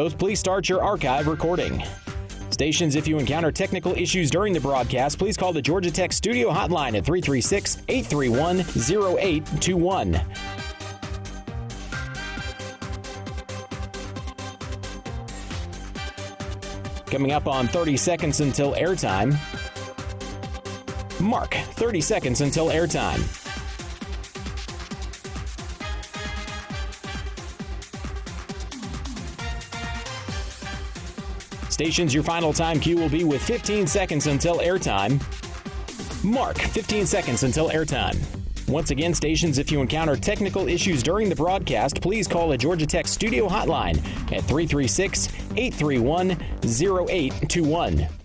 goes, please start your archive recording. Stations, if you encounter technical issues during the broadcast, please call the Georgia Tech studio hotline at 336 831 0821. Coming up on 30 seconds until airtime. Mark, 30 seconds until airtime. Stations, your final time cue will be with 15 seconds until airtime. Mark, 15 seconds until airtime. Once again, stations, if you encounter technical issues during the broadcast, please call a Georgia Tech studio hotline at 336 831 0821.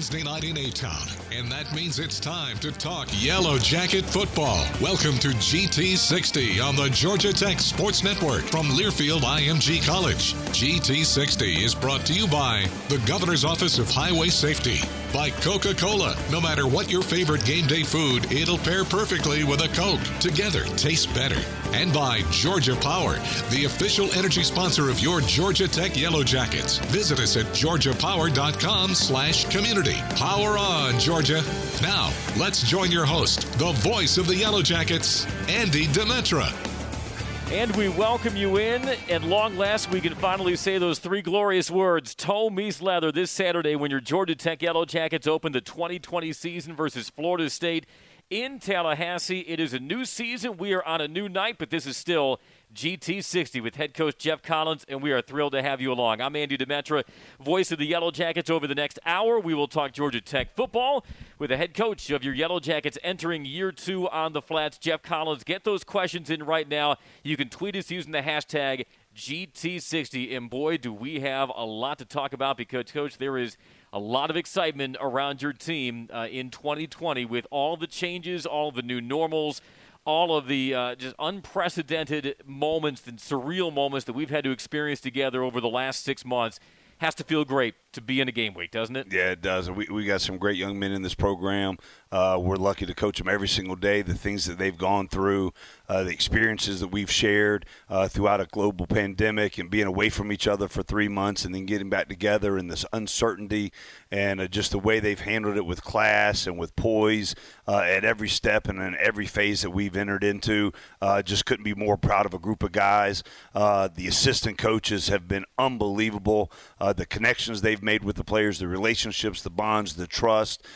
Wednesday night in A Town, and that means it's time to talk Yellow Jacket football. Welcome to GT60 on the Georgia Tech Sports Network from Learfield IMG College. GT60 is brought to you by the Governor's Office of Highway Safety, by Coca Cola. No matter what your favorite game day food, it'll pair perfectly with a Coke. Together, tastes better. And by Georgia Power, the official energy sponsor of your Georgia Tech Yellow Jackets. Visit us at georgiapower.com slash community. Power on, Georgia. Now, let's join your host, the voice of the Yellow Jackets, Andy Demetra. And we welcome you in. At long last, we can finally say those three glorious words toe meets leather this Saturday when your Georgia Tech Yellow Jackets open the 2020 season versus Florida State in Tallahassee. It is a new season. We are on a new night, but this is still GT60 with head coach Geoff Collins, and we are thrilled to have you along. I'm Andy Demetra, voice of the Yellow Jackets. Over the next hour, we will talk Georgia Tech football with the head coach of your Yellow Jackets entering year two on the flats, Geoff Collins. Get those questions in right now. You can tweet us using the hashtag GT60, and boy, do we have a lot to talk about because, coach, there is a lot of excitement around your team uh, in 2020 with all the changes, all the new normals, all of the uh, just unprecedented moments and surreal moments that we've had to experience together over the last six months. Has to feel great to be in a game week, doesn't it? Yeah, it does. We, we got some great young men in this program. Uh, we're lucky to coach them every single day. The things that they've gone through, uh, the experiences that we've shared uh, throughout a global pandemic, and being away from each other for three months, and then getting back together, and this uncertainty, and uh, just the way they've handled it with class and with poise uh, at every step and in every phase that we've entered into. Uh, just couldn't be more proud of a group of guys. the assistant coaches have been unbelievable. the connections they've made with the players, the relationships, the bonds, the trust,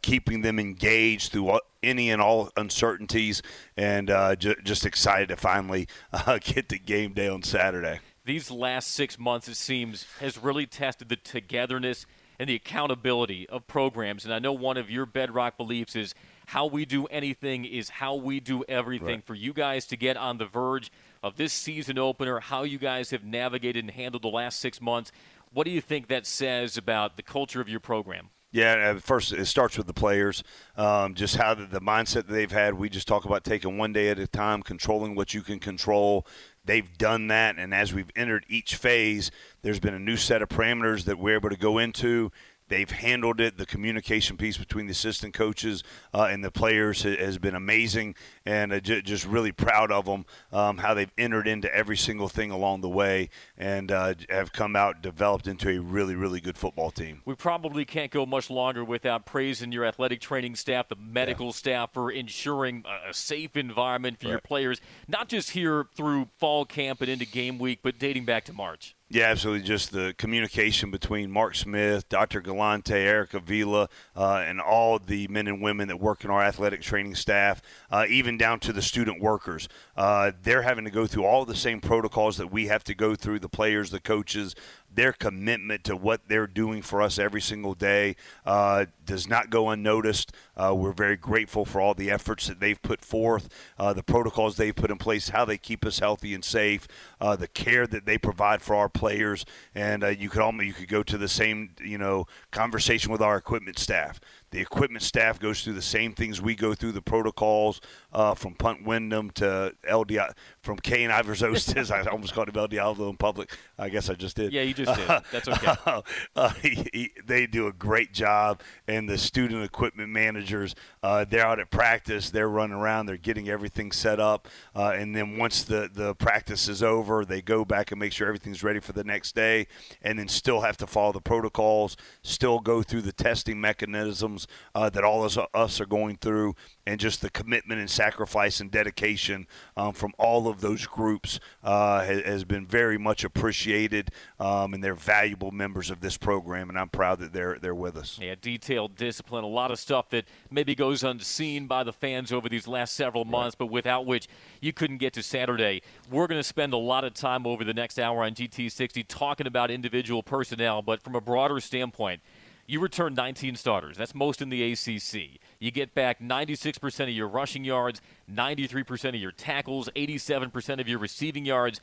keeping them engaged through any and all uncertainties, and uh, j- just excited to finally uh, get to game day on Saturday. These last six months, it seems, has really tested the togetherness and the accountability of programs. And I know one of your bedrock beliefs is how we do anything is how we do everything. Right. For you guys to get on the verge of this season opener, how you guys have navigated and handled the last six months, what do you think that says about the culture of your program? Yeah, first it starts with the players, um, just how the, the mindset that they've had. We just talk about taking one day at a time, controlling what you can control. They've done that, and as we've entered each phase, there's been a new set of parameters that we're able to go into. They've handled it. The communication piece between the assistant coaches uh, and the players has been amazing, and uh, j- just really proud of them um, how they've entered into every single thing along the way and uh, have come out developed into a really really good football team. We probably can't go much longer without praising your athletic training staff, the medical yeah. staff for ensuring a safe environment for right. your players, not just here through fall camp and into game week, but dating back to March. Yeah, absolutely. Just the communication between Mark Smith, Dr. Galante, Erica Vila, uh, and all the men and women that work in our athletic training staff, uh, even down to the student workers. Uh, they're having to go through all the same protocols that we have to go through the players, the coaches, their commitment to what they're doing for us every single day uh, does not go unnoticed. Uh, we're very grateful for all the efforts that they've put forth, uh, the protocols they've put in place, how they keep us healthy and safe, uh, the care that they provide for our players, and uh, you could almost you could go to the same you know conversation with our equipment staff. The equipment staff goes through the same things we go through, the protocols uh, from Punt Wyndham to LDI, from Kane Iversos. I almost called him El Diablo in public. I guess I just did. Yeah, you just just did. That's okay. uh, he, he, they do a great job, and the student equipment managers, uh, they're out at practice. They're running around. They're getting everything set up, uh, and then once the the practice is over, they go back and make sure everything's ready for the next day, and then still have to follow the protocols, still go through the testing mechanisms uh, that all of us are going through, and just the commitment and sacrifice and dedication um, from all of those groups uh, has, has, been very much appreciated, um, and they're valuable members of this program, and I'm proud that they're they're with us. Yeah, detailed discipline, a lot of stuff that maybe goes unseen by the fans over these last several months, right. but without which you couldn't get to Saturday. We're going to spend a lot of time over the next hour on GT60 talking about individual personnel, but from a broader standpoint you return 19 starters. That's most in the ACC. You get back 96% of your rushing yards, 93% of your tackles, 87% of your receiving yards.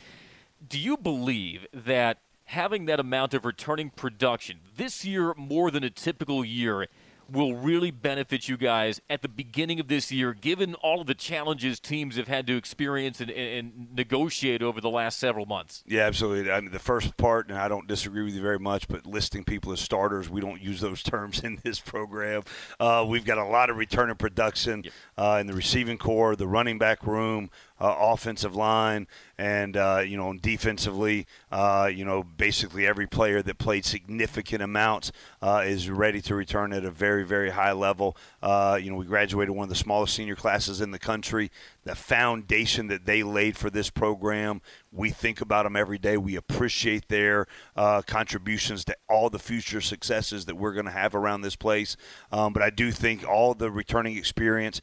Do you believe that having that amount of returning production this year more than a typical year will really benefit you guys at the beginning of this year, given all of the challenges teams have had to experience and, and negotiate over the last several months? Yeah, absolutely. I mean, the first part, and I don't disagree with you very much, but listing people as starters, we don't use those terms in this program. Uh, we've got a lot of return returning production yep. uh, in the receiving corps, the running back room uh, offensive line, and uh, you know, defensively, uh, you know, basically every player that played significant amounts uh, is ready to return at a very, very high level. Uh, you know, we graduated one of the smallest senior classes in the country. The foundation that they laid for this program, we think about them every day. We appreciate their contributions to all the future successes that we're going to have around this place. Um, but I do think all the returning experience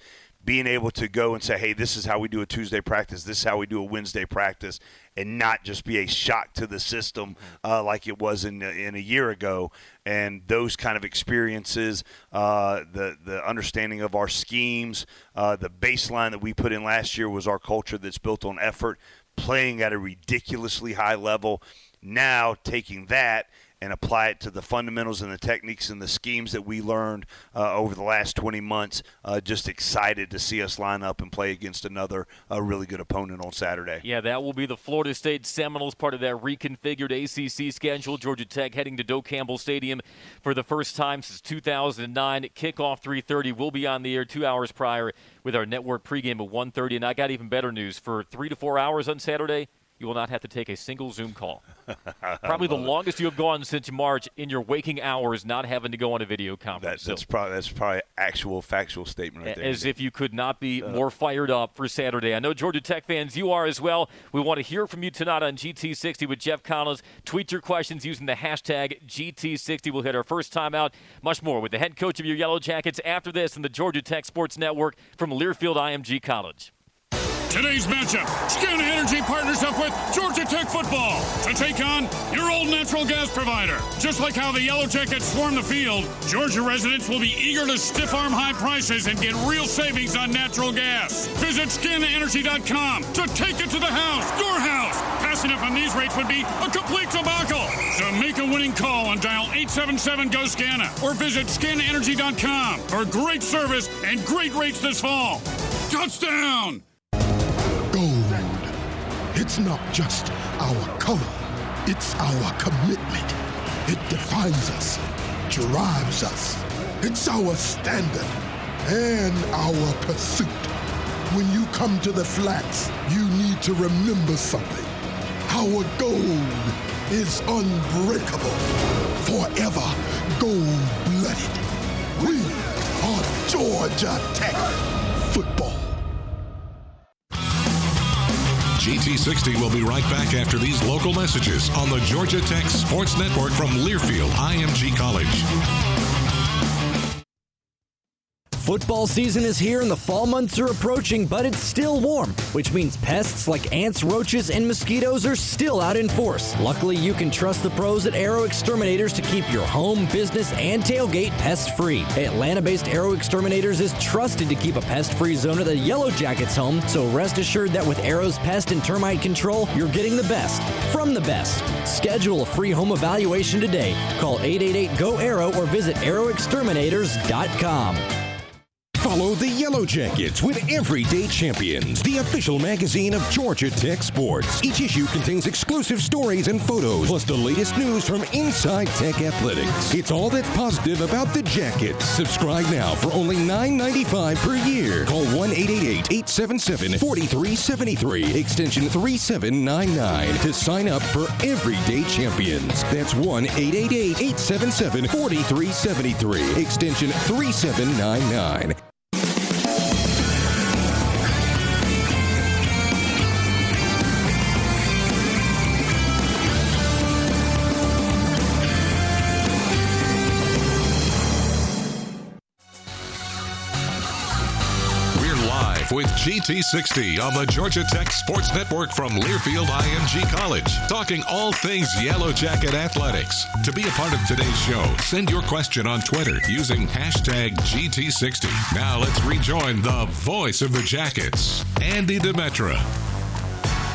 being able to go and say, hey, this is how we do a Tuesday practice, this is how we do a Wednesday practice, and not just be a shock to the system uh, like it was in, in a year ago. And those kind of experiences, uh, the, the understanding of our schemes, uh, the baseline that we put in last year was our culture that's built on effort, playing at a ridiculously high level. Now taking that and apply it to the fundamentals and the techniques and the schemes that we learned uh, over the last 20 months. Uh, just excited to see us line up and play against another uh, really good opponent on Saturday. Yeah, that will be the Florida State Seminoles, part of that reconfigured ACC schedule. Georgia Tech heading to Doak Campbell Stadium for the first time since 2009. Kickoff 3:30. We'll be on the air two hours prior with our network pregame at 1:30. And I got even better news for three to four hours on Saturday you will not have to take a single Zoom call. probably the it. longest you have gone since March in your waking hours, not having to go on a video conference. That, that's so, probably that's probably actual factual statement right there. As if you could not be uh, more fired up for Saturday. I know Georgia Tech fans, you are as well. We want to hear from you tonight on GT60 with Geoff Collins. Tweet your questions using the hashtag GT60. We'll hit our first time out. Much more with the head coach of your Yellow Jackets after this in the Georgia Tech Sports Network from Learfield IMG College. Today's matchup, Scana Energy partners up with Georgia Tech football to take on your old natural gas provider. Just like how the Yellow Jackets swarm the field, Georgia residents will be eager to stiff arm high prices and get real savings on natural gas. Visit scanaenergy.com to take it to the house, your house. Passing up on these rates would be a complete debacle. So make a winning call and dial 877 GO SCANA or visit scanaenergy.com for great service and great rates this fall. Touchdown! It's not just our color, it's our commitment. It defines us, drives us. It's our standard and our pursuit. When you come to the flats, you need to remember something. Our gold is unbreakable, forever gold-blooded. We are Georgia Tech GT60 will be right back after these local messages on the Georgia Tech Sports Network from Learfield IMG College. Football season is here and the fall months are approaching, but it's still warm, which means pests like ants, roaches, and mosquitoes are still out in force. Luckily, you can trust the pros at Arrow Exterminators to keep your home, business, and tailgate pest free. Atlanta based Arrow Exterminators is trusted to keep a pest free zone at the Yellow Jackets home, so rest assured that with Arrow's pest and termite control, you're getting the best from the best. Schedule a free home evaluation today. Call 888 GO ARROW or visit arrowexterminators.com. Follow the Yellow Jackets with Everyday Champions, the official magazine of Georgia Tech Sports. Each issue contains exclusive stories and photos, plus the latest news from inside Tech athletics. It's all that's positive about the Jackets. Subscribe now for only $9.95 per year. Call 1 877 4373, extension 3799 to sign up for Everyday Champions. That's 1 877 4373, extension 3799. GT60 on the Georgia Tech Sports Network from Learfield IMG College, talking all things Yellow Jacket athletics. To be a part of today's show, send your question on Twitter using hashtag GT60. Now let's rejoin the voice of the Jackets, Andy Demetra.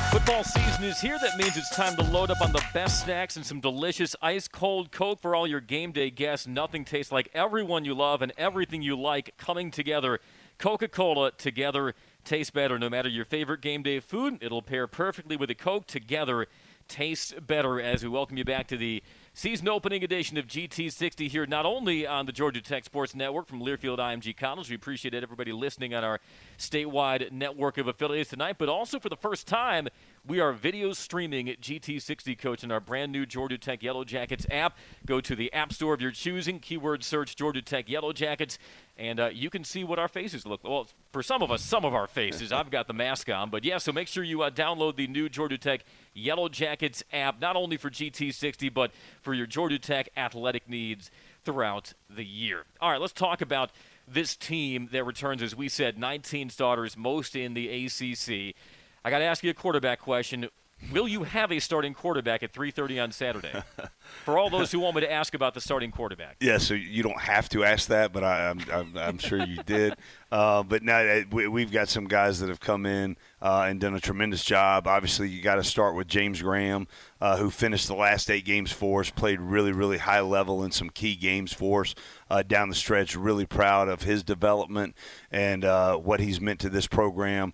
Football season is here. That means it's time to load up on the best snacks and some delicious ice cold Coke for all your game day guests. Nothing tastes like everyone you love and everything you like coming together. Coca Cola together tastes better. No matter your favorite game day food, it'll pair perfectly with a Coke together. Tastes better as we welcome you back to the season opening edition of GT60 here, not only on the Georgia Tech Sports Network from Learfield IMG College. We appreciate everybody listening on our statewide network of affiliates tonight, but also for the first time, we are video streaming at GT60 Coach in our brand new Georgia Tech Yellow Jackets app. Go to the App Store of your choosing, keyword search Georgia Tech Yellow Jackets, and uh, you can see what our faces look like. Well, for some of us, some of our faces. I've got the mask on, but yeah, so make sure you uh, download the new Georgia Tech Yellow Jackets app, not only for GT60, but for your Georgia Tech athletic needs throughout the year. All right, let's talk about this team that returns, as we said, 19 starters, most in the ACC. I got to ask you a quarterback question. Will you have a starting quarterback at 3:30 on Saturday? For all those who want me to ask about the starting quarterback. Yeah, so you don't have to ask that, but I, I'm sure you did. Uh, but now uh, we, we've got some guys that have come in uh, and done a tremendous job. Obviously, you got to start with James Graham, uh, who finished the last eight games for us, played really, really high level in some key games for us uh, down the stretch. Really proud of his development and uh, what he's meant to this program.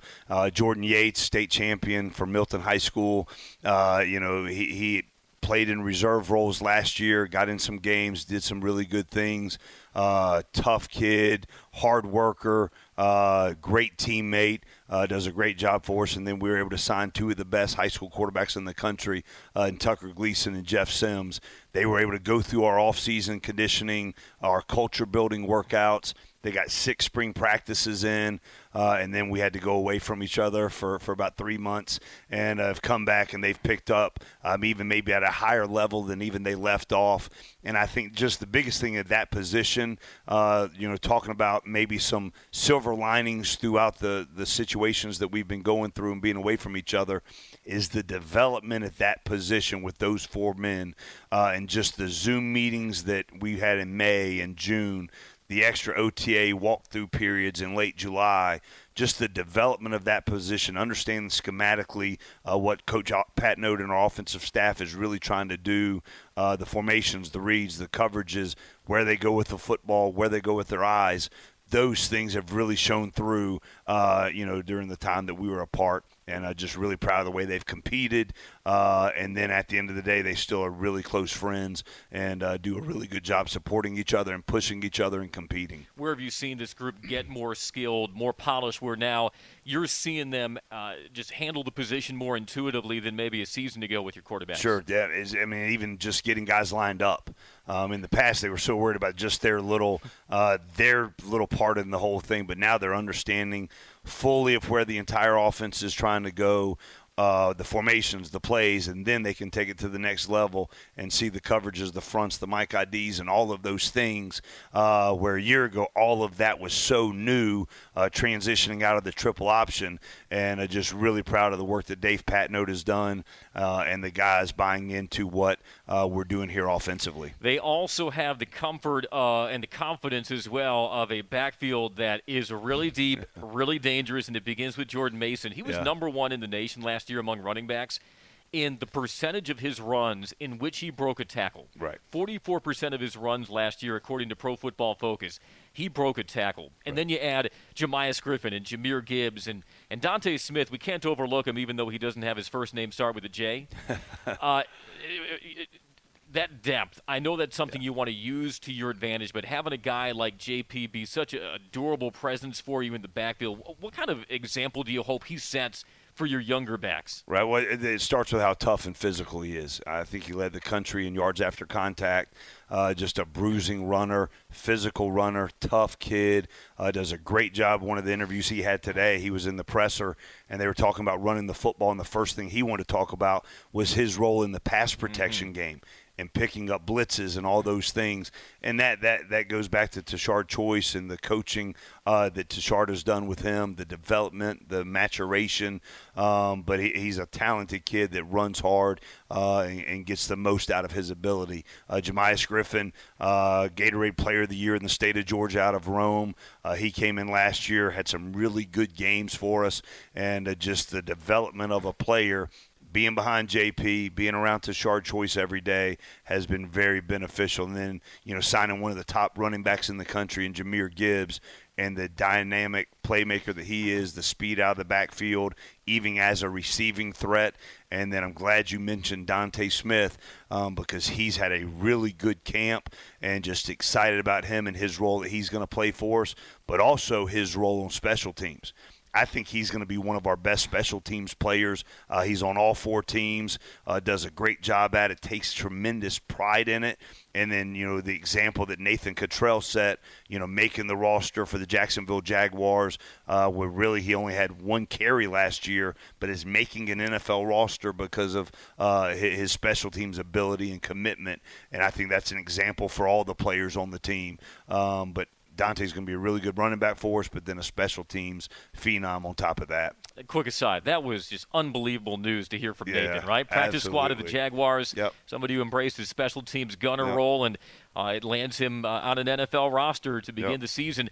Jordan Yates, state champion for Milton High School. You know, he, he played in reserve roles last year, got in some games, did some really good things. Uh, tough kid, hard worker, uh, great teammate, uh, does a great job for us. And then we were able to sign two of the best high school quarterbacks in the country, uh, in Tucker Gleason and Jeff Sims. They were able to go through our off-season conditioning, our culture building workouts. They got six spring practices in, uh, and then we had to go away from each other for, for about three months, and have come back and they've picked up um, even maybe at a higher level than even they left off. And I think just the biggest thing at that position, uh, you know, talking about maybe some silver linings throughout the the situations that we've been going through and being away from each other, is the development at that position with those four men, uh, and just the Zoom meetings that we had in May and June the extra OTA walkthrough periods in late July, just the development of that position, understanding schematically uh, what Coach Patenaude and our offensive staff is really trying to do, uh, the formations, the reads, the coverages, where they go with the football, where they go with their eyes. Those things have really shown through, uh, you know, during the time that we were apart and uh, just really proud of the way they've competed. Uh, and then at the end of the day, they still are really close friends and uh, do a really good job supporting each other and pushing each other and competing. Where have you seen this group get more skilled, more polished? Where now you're seeing them uh, just handle the position more intuitively than maybe a season ago with your quarterback. Sure, yeah. Is, I mean, even just getting guys lined up. Um, in the past, they were so worried about just their little, uh, their little part in the whole thing, but now they're understanding fully of where the entire offense is trying to go. Uh, the formations, the plays, and then they can take it to the next level and see the coverages, the fronts, the Mike IDs, and all of those things. Uh, where a year ago, all of that was so new, uh, transitioning out of the triple option, and uh, just really proud of the work that Dave Patenaude has done uh, and the guys buying into what uh, we're doing here offensively. They also have the comfort and the confidence as well of a backfield that is really deep, really dangerous, and it begins with Jordan Mason. He was Yeah. number one in the nation last year among running backs in the percentage of his runs in which he broke a tackle. Right. 44% of his runs last year, according to Pro Football Focus, he broke a tackle. And then you add Jamious Griffin and Jahmyr Gibbs and, and Dontae Smith. We can't overlook him, even though he doesn't have his first name start with a J. uh, that depth, I know that's something yeah. you want to use to your advantage, but having a guy like JP be such a durable presence for you in the backfield, what kind of example do you hope he sets for your younger backs? Right. Well, it starts with how tough and physical he is. I think he led the country in yards after contact. Uh, just a bruising runner, physical runner, tough kid. Uh, does a great job. One of the interviews he had today, he was in the presser, and they were talking about running the football. And the first thing he wanted to talk about was his role in the pass protection mm-hmm. game and picking up blitzes and all those things. And that that that goes back to Tashard Choice and the coaching uh, that Tashard has done with him, the development, the maturation. Um, but he, he's a talented kid that runs hard uh, and, and, gets the most out of his ability. Uh, Jamious Griffin, uh, Gatorade Player of the Year in the state of Georgia out of Rome. Uh, he came in last year, had some really good games for us, and uh, just the development of a player being behind JP, being around Tashard Choice every day has been very beneficial. And then, you know, signing one of the top running backs in the country in Jahmyr Gibbs and the dynamic playmaker that he is, the speed out of the backfield, even as a receiving threat. And then I'm glad you mentioned Dontae Smith um, because he's had a really good camp and just excited about him and his role that he's going to play for us, but also his role on special teams. I think he's going to be one of our best special teams players. Uh, he's on all four teams, uh, does a great job at it, takes tremendous pride in it. And then, you know, the example that Nathan Cottrell set, you know, making the roster for the Jacksonville Jaguars, uh, where really he only had one carry last year, but is making an NFL roster because of uh, his special teams ability and commitment. And I think that's an example for all the players on the team. Um, but Dontae's going to be a really good running back for us, but then a special teams phenom on top of that. A quick aside, that was just unbelievable news to hear from yeah, right? Practice absolutely. squad of the Jaguars, yep. somebody who embraced his special teams gunner yep. role, and uh, it lands him uh, on an NFL roster to begin yep. the season.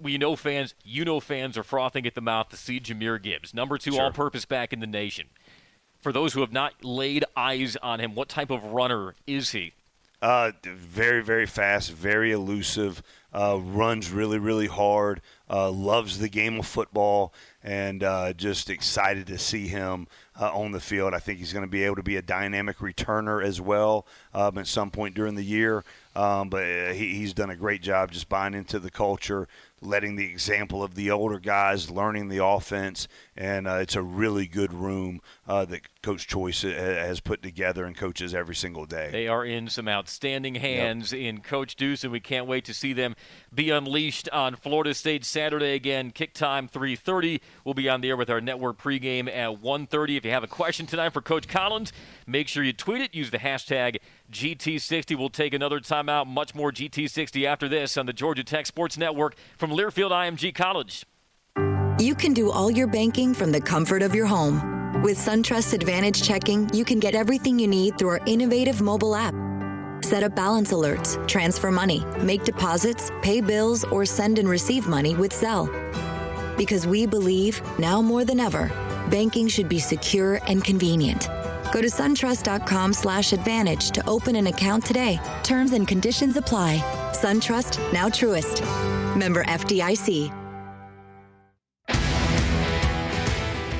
we know fans, you know fans are frothing at the mouth to see Jahmyr Gibbs, number two sure. all-purpose back in the nation. For those who have not laid eyes on him, what type of runner is he? Uh, very, very fast, very elusive uh, runs really, really hard, uh, loves the game of football, and uh, just excited to see him uh, on the field. I think he's going to be able to be a dynamic returner as well um, at some point during the year. Um, but uh, he, he's done a great job just buying into the culture, letting the example of the older guys, learning the offense, and uh, it's a really good room uh, that Coach Choice has put together and coaches every single day. They are in some outstanding hands yep. in Coach Deuce, and we can't wait to see them be unleashed on Florida State Saturday again. Kick time 3:30. We'll be on the air with our network pregame at 1:30. If you have a question tonight for Coach Collins, make sure you tweet it. Use the hashtag GT60. We'll take another timeout. Much more GT60 after this on the Georgia Tech Sports Network from Learfield IMG College. You can do all your banking from the comfort of your home. With SunTrust Advantage Checking, you can get everything you need through our innovative mobile app. Set up balance alerts, transfer money, make deposits, pay bills, or send and receive money with Zelle. Because we believe, now more than ever, banking should be secure and convenient. Go to suntrust.com slash advantage to open an account today. Terms and conditions apply. SunTrust, now Truist. Member FDIC.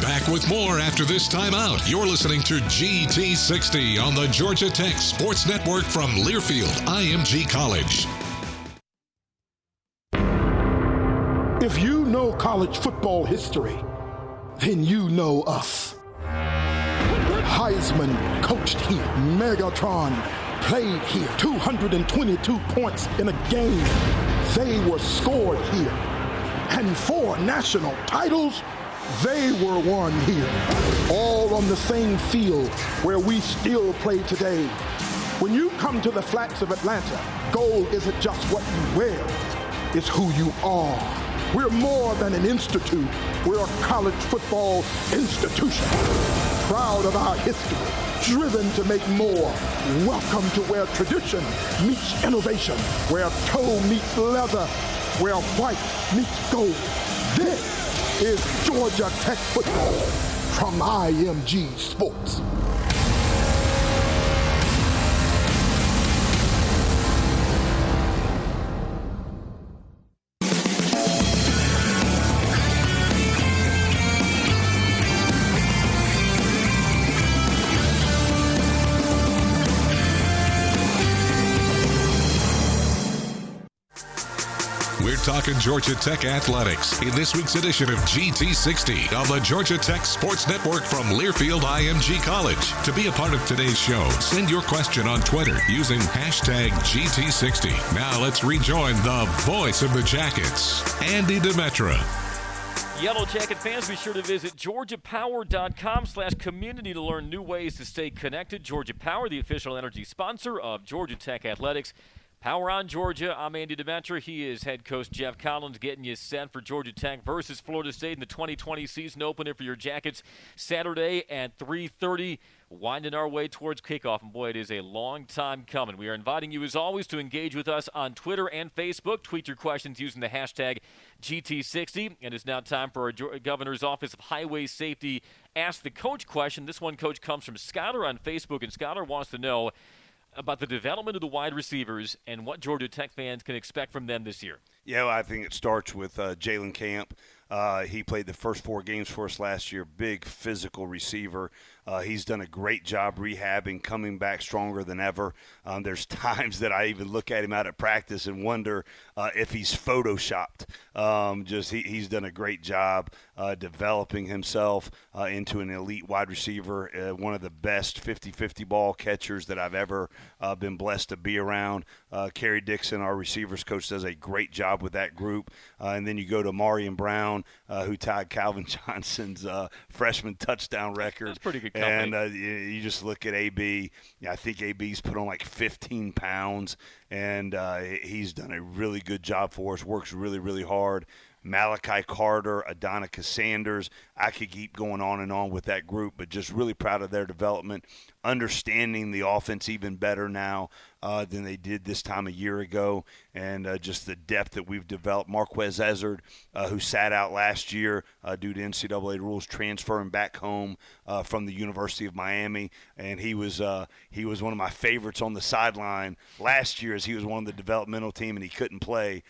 Back with more after this timeout. You're listening to GT60 on the Georgia Tech Sports Network from Learfield IMG College. If you know college football history, then you know us. Heisman coached here. Megatron played here. 222 points in a game. They were scored here. And four national titles They were won here, all on the same field where we still play today. When you come to the flats of Atlanta, gold isn't just what you wear, it's who you are. We're more than an institute. We're a college football institution. Proud of our history, driven to make more. Welcome to where tradition meets innovation, where toe meets leather, where white meets gold. This is Georgia Tech football from IMG Sports. Talking Georgia Tech athletics in this week's edition of GT60 on the Georgia Tech Sports Network from Learfield IMG College. To be a part of today's show, send your question on Twitter using hashtag GT60. Now let's rejoin the voice of the Jackets, Andy Demetra. Yellow Jacket fans, be sure to visit georgiapower.com slash community to learn new ways to stay connected. Georgia Power, the official energy sponsor of Georgia Tech Athletics. Power on Georgia. I'm Andy Demetra. He is head coach Geoff Collins getting you set for Georgia Tech versus Florida State in the 2020 season opener for your Jackets Saturday at 3:30. Winding our way towards kickoff, and boy, it is a long time coming. We are inviting you, as always, to engage with us on Twitter and Facebook. Tweet your questions using the hashtag GT60. And it's now time for our Governor's Office of Highway Safety Ask the Coach question. This one, Coach, comes from Skyler on Facebook, and Skyler wants to know about the development of the wide receivers and what Georgia Tech fans can expect from them this year? Yeah, well, I think it starts with uh, Jalen Camp. Uh, he played the first four games for us last year. Big physical receiver. Uh, he's done a great job rehabbing, coming back stronger than ever. Um, there's times that I even look at him out at practice and wonder uh, if he's photoshopped. Um, just he, he's done a great job uh, developing himself uh, into an elite wide receiver, uh, one of the best 50-50 ball catchers that I've ever uh, been blessed to be around. Kerry Dixon, our receivers coach, does a great job with that group. and then you go to Ahmarean Brown, who tied Calvin Johnson's freshman touchdown record. That's pretty good and uh, you just look at AB. I think AB's put on like 15 pounds, and uh, he's done a really good job for us. Works really, really hard. Malachi Carter, Adonica Sanders. I could keep going on and on with that group, but just really proud of their development, understanding the offense even better now uh, than they did this time a year ago, and uh, just the depth that we've developed. Marquez Ezzard, uh, who sat out last year uh, due to NCAA rules, transferring back home uh, from the University of Miami, and he was uh, he was one of my favorites on the sideline last year, as he was one of the developmental team, and he couldn't play.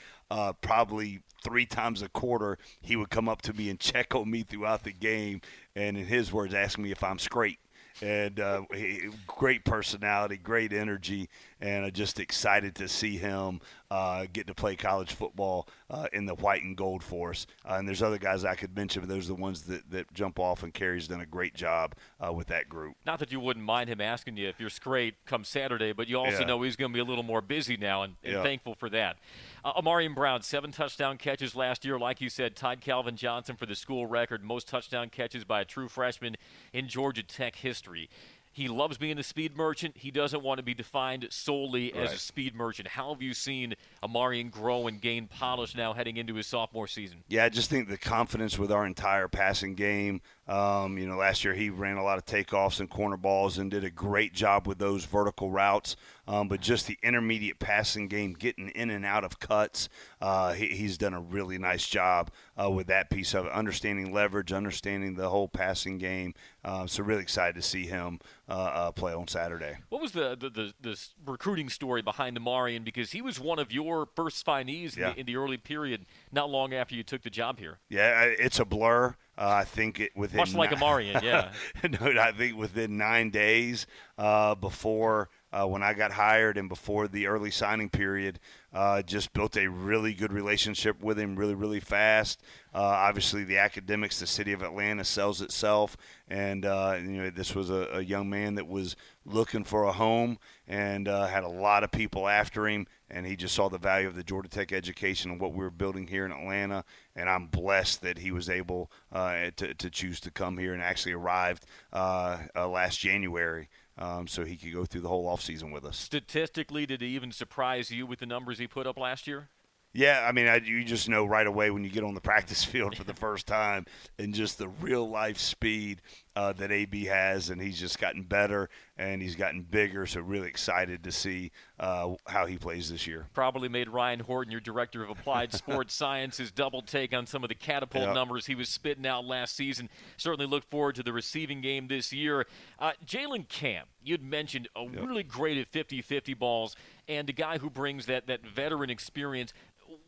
probably three times a quarter, he would come up to me and check on me throughout the game, and in his words, ask me if I'm straight and uh, he, great personality, great energy, and I'm just excited to see him uh, get to play college football uh, in the white and gold for us. Uh, and there's other guys I could mention, but those are the ones that, that jump off, and Kerry's done a great job uh, with that group. Not that you wouldn't mind him asking you if you're straight come Saturday, but you also yeah. know he's going to be a little more busy now, and, and yeah. thankful for that. Uh, Ahmarean Brown, seven touchdown catches last year. Like you said, tied Calvin Johnson for the school record, most touchdown catches by a true freshman in Georgia Tech history. He loves being a speed merchant. He doesn't want to be defined solely right. as a speed merchant. How have you seen Ahmarean grow and gain polish now heading into his sophomore season? Yeah, I just think the confidence with our entire passing game. Um, you know, last year he ran a lot of takeoffs and corner balls and did a great job with those vertical routes. Um, but just the intermediate passing game, getting in and out of cuts, uh, he, he's done a really nice job uh, with that piece of it. Understanding leverage, understanding the whole passing game. Uh, so really excited to see him uh, uh, play on Saturday. What was the, the, the, the recruiting story behind Ahmarean? Because he was one of your first signees yeah. in, the, in the early period, not long after you took the job here. Yeah, it's a blur. Uh, I think it within much like Ahmarean, yeah. no, I think within nine days uh, before uh, when I got hired and before the early signing period. Uh, just built a really good relationship with him really, really fast. Uh, obviously, the academics, the city of Atlanta sells itself, and uh, you know this was a, a, young man that was looking for a home and uh, had a lot of people after him, and he just saw the value of the Georgia Tech education and what we were building here in Atlanta. And I'm blessed that he was able uh, to, to choose to come here and actually arrived uh, last January um, so he could go through the whole offseason with us. Statistically, did he even surprise you with the numbers he put up last year? Yeah, I mean, I, you just know right away when you get on the practice field for the first time and just the real life speed uh, that AB has, and he's just gotten better and he's gotten bigger. So really excited to see uh, how he plays this year. Probably made Ryan Horton, your director of applied sports sciences, double take on some of the catapult yep. numbers he was spitting out last season. Certainly look forward to the receiving game this year. Uh, Jalen Camp, you'd mentioned a yep. really great at 50-50 balls and a guy who brings that that veteran experience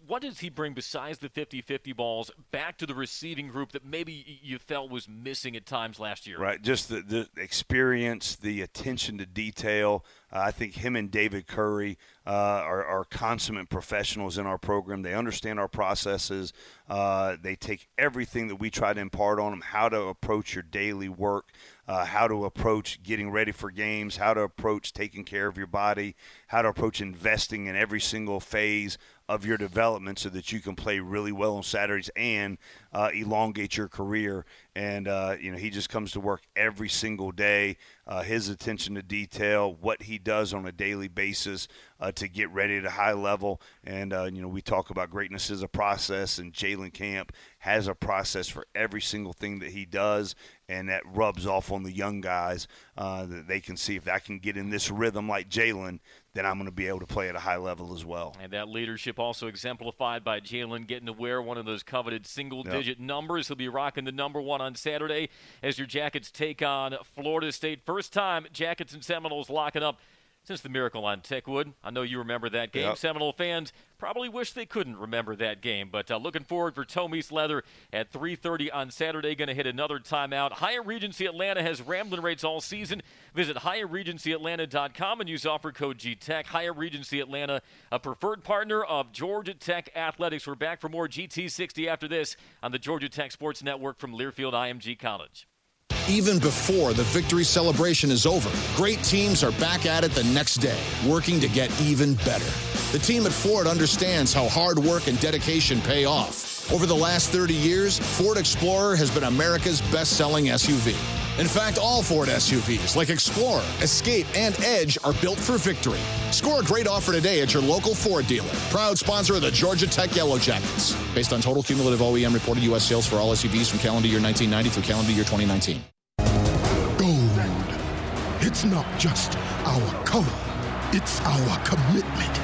what does he bring besides the 50-50 balls back to the receiving group that maybe you felt was missing at times last year? Right, just the, the experience, the attention to detail. Uh, I think him and David Curry uh, are, are, consummate professionals in our program. They understand our processes. Uh, they take everything that we try to impart on them, how to approach your daily work, uh, how to approach getting ready for games, how to approach taking care of your body, how to approach investing in every single phase of your development so that you can play really well on Saturdays and uh, elongate your career. And, uh, you know, he just comes to work every single day. Uh, his attention to detail, what he does on a daily basis uh, to get ready at a high level. And, uh, you know, we talk about greatness as a process, and Jalen Camp has a process for every single thing that he does. And that rubs off on the young guys uh, that they can see if I can get in this rhythm like Jalen, then I'm going to be able to play at a high level as well. And that leadership also exemplified by Jalen getting to wear one of those coveted single digit yep. numbers. He'll be rocking the number one on Saturday as your Jackets take on Florida State. First time Jackets and Seminoles locking up since the miracle on Techwood. I know you remember that game. Yep. Seminole fans probably wish they couldn't remember that game, but uh, looking forward for Tomies Leather at 3:30 on Saturday. Going to hit another timeout. Hyatt Regency Atlanta has rambling rates all season. Visit hyattregencyatlanta.com and use offer code GTech. Hyatt Regency Atlanta, a preferred partner of Georgia Tech Athletics. We're back for more GT60 after this on the Georgia Tech Sports Network from Learfield IMG College. Even before the victory celebration is over, great teams are back at it the next day, working to get even better. The team at Ford understands how hard work and dedication pay off. Over the last 30 years, Ford Explorer has been America's best-selling SUV. In fact, all Ford SUVs, like Explorer, Escape, and Edge, are built for victory. Score a great offer today at your local Ford dealer. Proud sponsor of the Georgia Tech Yellow Jackets. Based on total cumulative OEM reported U.S. sales for all SUVs from calendar year 1990 through calendar year 2019. Gold. It's not just our color, it's our commitment.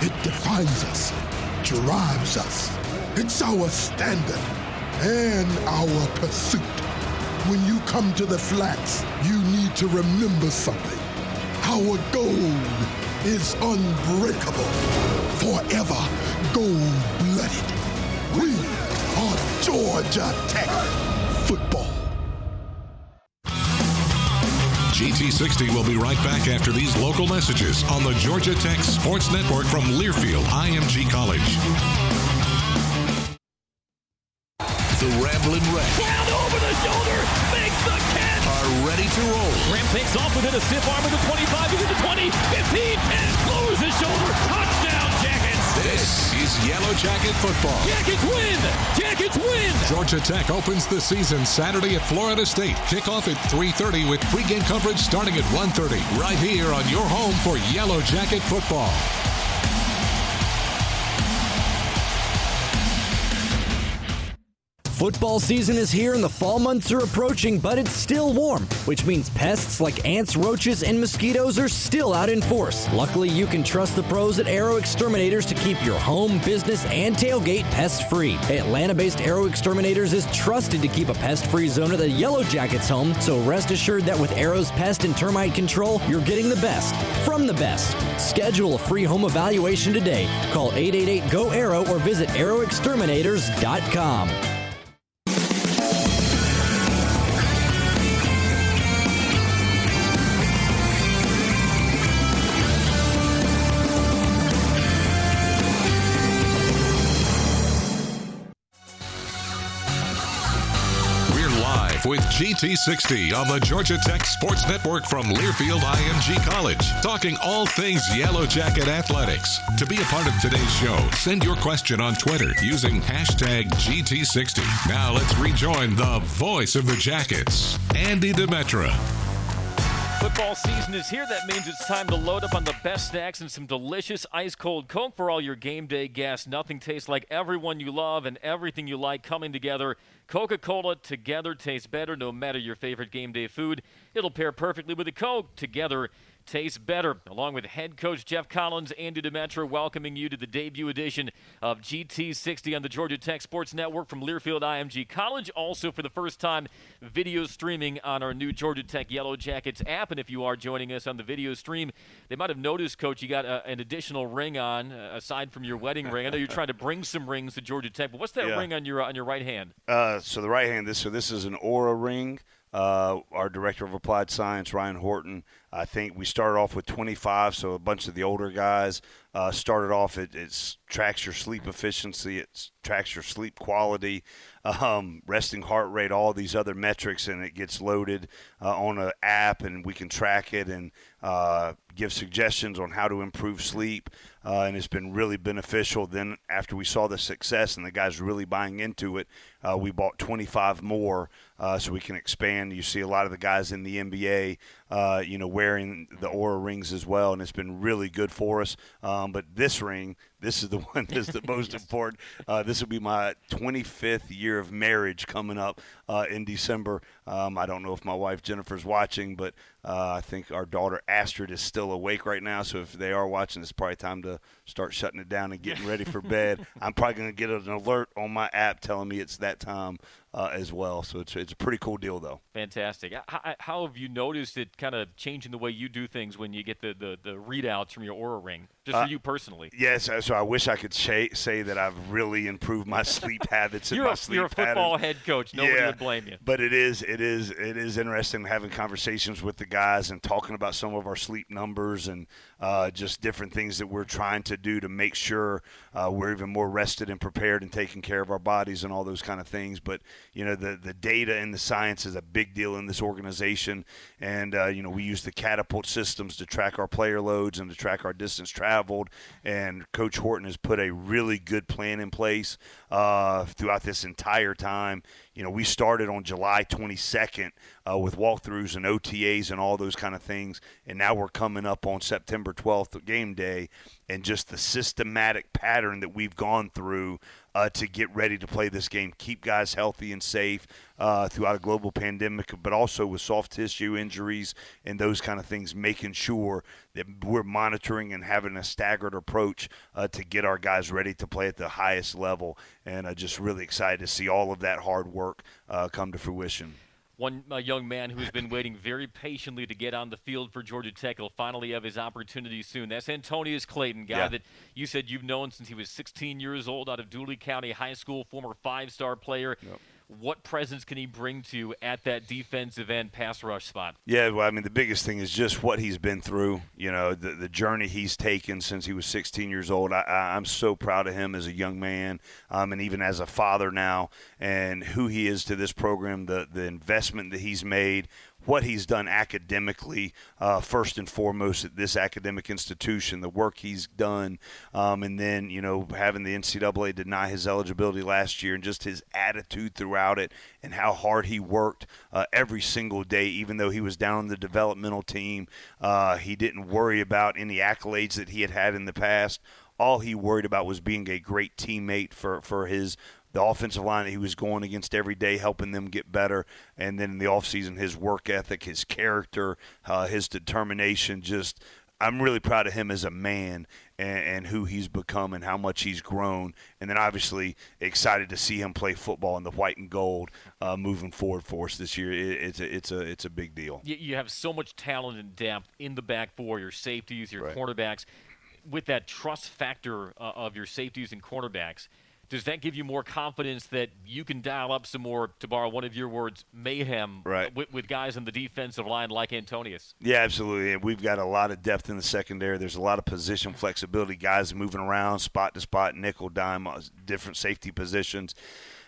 It defines us, drives us. It's our standard and our pursuit. When you come to the flats, you need to remember something. Our gold is unbreakable, forever gold-blooded. We are Georgia Tech football. GT60 will be right back after these local messages on the Georgia Tech Sports Network from Learfield IMG College. Are ready to roll. Ram takes off within a stiff arm of the 25, to the 20, 15, and lowers his shoulder. Touchdown, Jackets. This is Yellow Jacket football. Jackets win! Jackets win! Georgia Tech opens the season Saturday at Florida State. Kickoff at 3.30 with pregame coverage starting at 1.30. Right here on your home for Yellow Jacket football. Football season is here and the fall months are approaching, but it's still warm, which means pests like ants, roaches, and mosquitoes are still out in force. Luckily, you can trust the pros at Arrow Exterminators to keep your home, business, and tailgate pest free. Atlanta based Arrow Exterminators is trusted to keep a pest free zone at the Yellow Jackets home, so rest assured that with Arrow's pest and termite control, you're getting the best from the best. Schedule a free home evaluation today. Call 888 GO ARROW or visit arrowexterminators.com. GT60 on the Georgia Tech Sports Network from Learfield IMG College, talking all things Yellow Jacket athletics. To be a part of today's show, send your question on Twitter using hashtag GT60. Now let's rejoin the voice of the Jackets, Andy Demetra. Football season is here. That means it's time to load up on the best snacks and some delicious ice cold Coke for all your game day guests. Nothing tastes like everyone you love and everything you like coming together. Coca Cola together tastes better no matter your favorite game day food. It'll pair perfectly with a Coke. Together tastes better. Along with head coach Geoff Collins, Andy Demetra welcoming you to the debut edition of GT60 on the Georgia Tech Sports Network from Learfield IMG College. Also, for the first time, video streaming on our new Georgia Tech Yellow Jackets app. And if you are joining us on the video stream, they might have noticed, Coach, you got a, an additional ring on uh, aside from your wedding ring. I know you're trying to bring some rings to Georgia Tech, but what's that Yeah. ring on your on your right hand? Uh, so the right hand, this so this is an Oura ring. Uh, our director of applied science, Ryan Horton, I think we started off with 25, so a bunch of the older guys uh, started off. It tracks your sleep efficiency, it tracks your sleep quality, um, resting heart rate, all these other metrics, and it gets loaded uh, on an app, and we can track it and uh, give suggestions on how to improve sleep. Uh, and it's been really beneficial. Then, after we saw the success and the guys really buying into it, uh, we bought 25 more uh, so we can expand. You see a lot of the guys in the NBA, uh, you know, wearing the Oura rings as well, and it's been really good for us. Um, but this ring, this is the one that's the most important. Uh, this will be my 25th year of marriage coming up uh, in December. Um, I don't know if my wife Jennifer's watching, but uh, I think our daughter Astrid is still awake right now. So if they are watching, it's probably time to start shutting it down and getting ready for bed. I'm probably going to get an alert on my app telling me it's that time uh, as well. So it's, it's a pretty cool deal, though. Fantastic. How, how have you noticed it kind of changing the way you do things when you get the, the, the readouts from your Oura ring, just Uh, for you personally? Yes, uh, so I wish I could say, say that I've really improved my sleep habits and You're my a- sleep you're a football patterns. head coach. Nobody Yeah, would blame you. But it is it is it is interesting having conversations with the guys and talking about some of our sleep numbers and uh, just different things that we're trying to do to make sure uh, we're even more rested and prepared and taking care of our bodies and all those kind of things. But you know the the data and the science is a big deal in this organization, and uh, you know we use the catapult systems to track our player loads and to track our distance traveled. And Coach Horton has put a really good plan in place uh, throughout this entire time. You know, we started on July 22nd uh, with walkthroughs and OTAs and all those kind of things, and now we're coming up on September 12th, game day, and just the systematic pattern that we've gone through uh, to get ready to play this game, keep guys healthy and safe uh, throughout a global pandemic, but also with soft tissue injuries and those kind of things, making sure that we're monitoring and having a staggered approach uh, to get our guys ready to play at the highest level. And uh, just really excited to see all of that hard work uh, come to fruition. One uh, young man who's been waiting very patiently to get on the field for Georgia Tech will finally have his opportunity soon. That's Antonneous Clayton, guy Yeah. that you said you've known since he was 16 years old out of Dooly County High School, former five-star player. What presence can he bring to at that defensive end pass rush spot? Yeah, well, I mean, the biggest thing is just what he's been through. You know, the the journey he's taken since he was 16 years old. I, I'm so proud of him as a young man, um, and even as a father now, and who he is to this program. The the investment that he's made, what he's done academically, uh, first and foremost at this academic institution, the work he's done, um, and then you know having the NCAA deny his eligibility last year, and just his attitude throughout it, and how hard he worked uh, every single day, even though he was down on the developmental team, uh, he didn't worry about any accolades that he had had in the past. All he worried about was being a great teammate for for his the offensive line that he was going against every day, helping them get better. And then in the offseason, his work ethic, his character, uh, his determination. Just, I'm really proud of him as a man and, and who he's become and how much he's grown. And then obviously excited to see him play football in the white and gold uh, moving forward for us this year. It, it's a, it's a it's a big deal. You, have so much talent and depth in the back four, your safeties, your cornerbacks. With that trust factor uh, of your safeties and cornerbacks, does that give you more confidence that you can dial up some more, to borrow one of your words, mayhem Right. with, with guys on the defensive line like Antonneous? Yeah, absolutely. And we've got a lot of depth in the secondary. There's a lot of position flexibility, guys moving around spot to spot, nickel, dime, uh, different safety positions.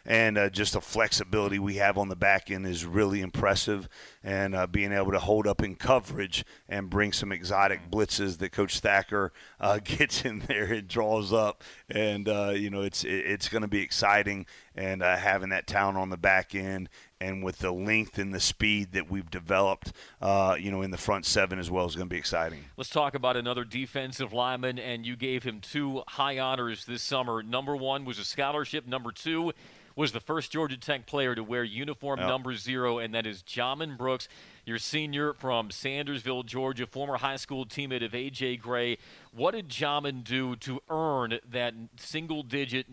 And uh, just the flexibility we have on the back end is really impressive. And uh, being able to hold up in coverage and bring some exotic blitzes that Coach Thacker uh, gets in there and draws up, and uh, you know it's it's going to be exciting. And uh, having that talent on the back end and with the length and the speed that we've developed, uh, you know, in the front seven as well is going to be exciting. Let's talk about another defensive lineman, and you gave him two high honors this summer. Number one was a scholarship. Number two was the first Georgia Tech player to wear uniform Yep. number zero, and that is Djimon Brooks, your senior from Sandersville, Georgia, former high school teammate of A.J. Gray. What did Djimon do to earn that single digit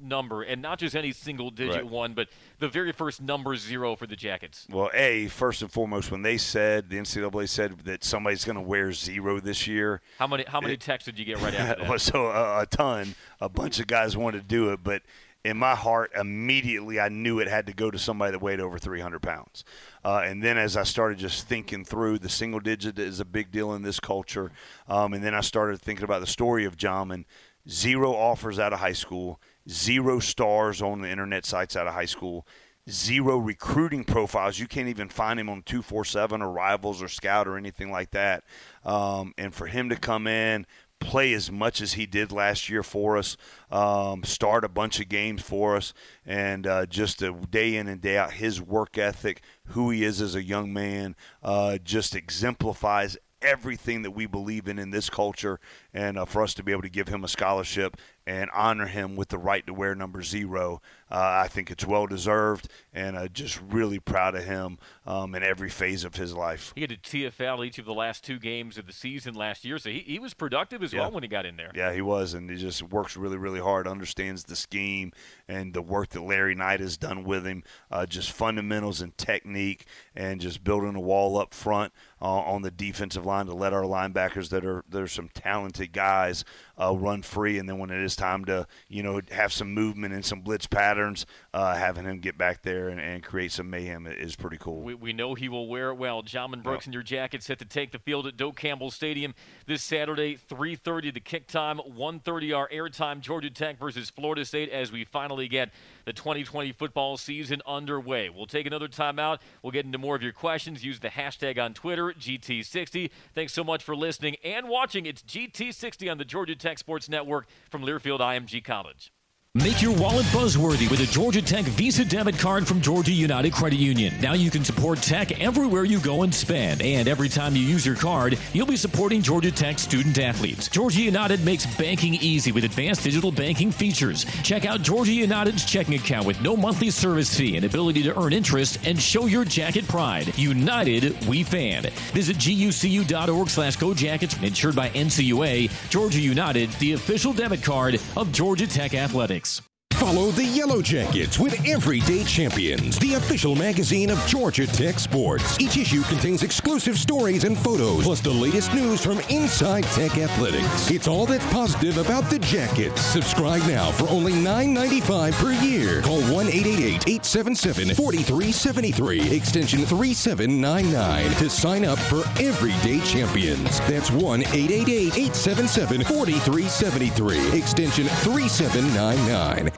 number, and not just any single digit Right. one, but the very first number zero for the Jackets? Well, A, first and foremost, when they said, the NCAA said that somebody's going to wear zero this year, How many how many texts did you get right after that? so a, a ton. A bunch of guys wanted to do it, but in my heart, immediately I knew it had to go to somebody that weighed over 300 pounds. Uh, and then as I started just thinking through, the single digit is a big deal in this culture. Um, and then I started thinking about the story of Djimon. Zero offers out of high school, zero stars on the internet sites out of high school zero recruiting profiles. You can't even find him on 247 or Rivals or Scout or anything like that. Um, and for him to come in, play as much as he did last year for us, um, start a bunch of games for us, and uh, just a day in and day out, his work ethic, who he is as a young man, uh, just exemplifies everything that we believe in in this culture and uh, for us to be able to give him a scholarship and honor him with the right to wear number zero uh, i think it's well deserved and uh, just really proud of him um, in every phase of his life He had a TFL each of the last two games of the season last year, so he, he was productive as Yeah. well when he got in there. Yeah, he was, and he just works really, really hard. Understands the scheme and the work that Larry Knight has done with him. Uh, just fundamentals and technique, and just building a wall up front uh, on the defensive line to let our linebackers that are there's some talented guys uh, run free, and then when it is time to you know have some movement and some blitz patterns, uh, having him get back there and, and create some mayhem is pretty cool. We, we know he will wear it well. Djimon Brooks and your Jackets set to take the field at Doak Campbell Stadium this Saturday, 3:30 the kick time, 1:30 our airtime. Georgia Tech versus Florida State as we finally get the 2020 football season underway. We'll take another timeout. We'll get into more of your questions. Use the hashtag on Twitter GT60. Thanks so much for listening and watching. It's GT60 on the Georgia Tech Sports Network from Learfield IMG College. Make your wallet buzzworthy with a Georgia Tech Visa debit card from Georgia United Credit Union. Now you can support Tech everywhere you go and spend. And every time you use your card, you'll be supporting Georgia Tech student athletes. Georgia United makes banking easy with advanced digital banking features. Check out Georgia United's checking account with no monthly service fee and ability to earn interest and show your jacket pride. United, we fan. Visit gucu.org slash go jackets, insured by NCUA. Georgia United, the official debit card of Georgia Tech Athletics. Thanks. Follow the Yellow Jackets with Everyday Champions, the official magazine of Georgia Tech Sports. Each issue contains exclusive stories and photos, plus the latest news from inside Tech athletics. It's all that's positive about the Jackets. Subscribe now for only $9.95 per year. Call 1-888-877-4373, extension 3799 to sign up for Everyday Champions. That's 1-888-877-4373, extension 3799.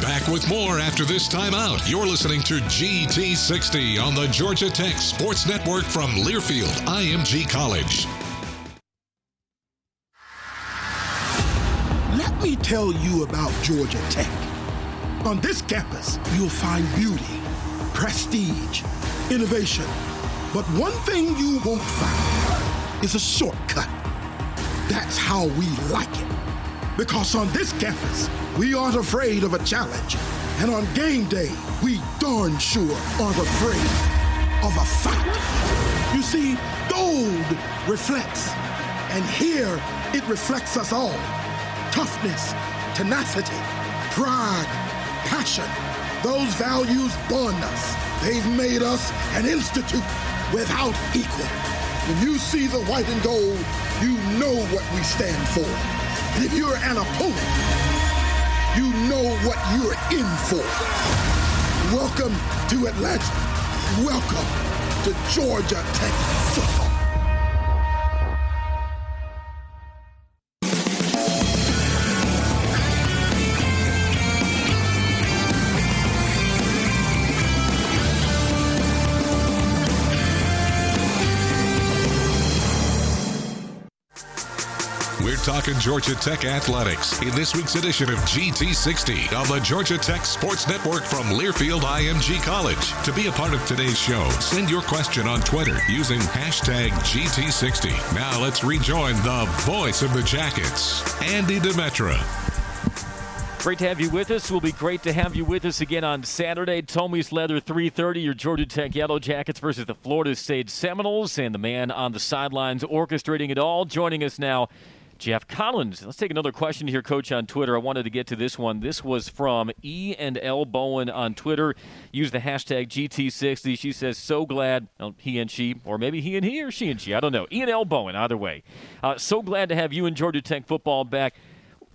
Back with more after this timeout. You're listening to GT60 on the Georgia Tech Sports Network from Learfield IMG College. Let me tell you about Georgia Tech. On this campus, you'll find beauty, prestige, innovation. But one thing you won't find is a shortcut. That's how we like it. Because on this campus, we aren't afraid of a challenge. And on game day, we darn sure aren't afraid of a fight. You see, gold reflects. And here, it reflects us all toughness, tenacity, pride, passion. Those values bond us. They've made us an institute without equal. When you see the white and gold, you know what we stand for. If you're an opponent, you know what you're in for. Welcome to Atlanta. Welcome to Georgia Tech football. We're talking Georgia Tech athletics in this week's edition of GT60 on the Georgia Tech Sports Network from Learfield IMG College. To be a part of today's show, send your question on Twitter using hashtag GT60. Now let's rejoin the voice of the Jackets, Andy Demetra. Great to have you with us. Will be great to have you with us again on Saturday. Tommy's Leather 3:30. Your Georgia Tech Yellow Jackets versus the Florida State Seminoles, and the man on the sidelines orchestrating it all. Joining us now, Geoff Collins. Let's take another question here, Coach, on Twitter. I wanted to get to this one. This was from E and L Bowen on Twitter. Use the hashtag GT60. She says, "So glad well, he and she, or maybe he and he or she and she. I don't know. E and L Bowen. Either way, uh, so glad to have you in Georgia Tech football back."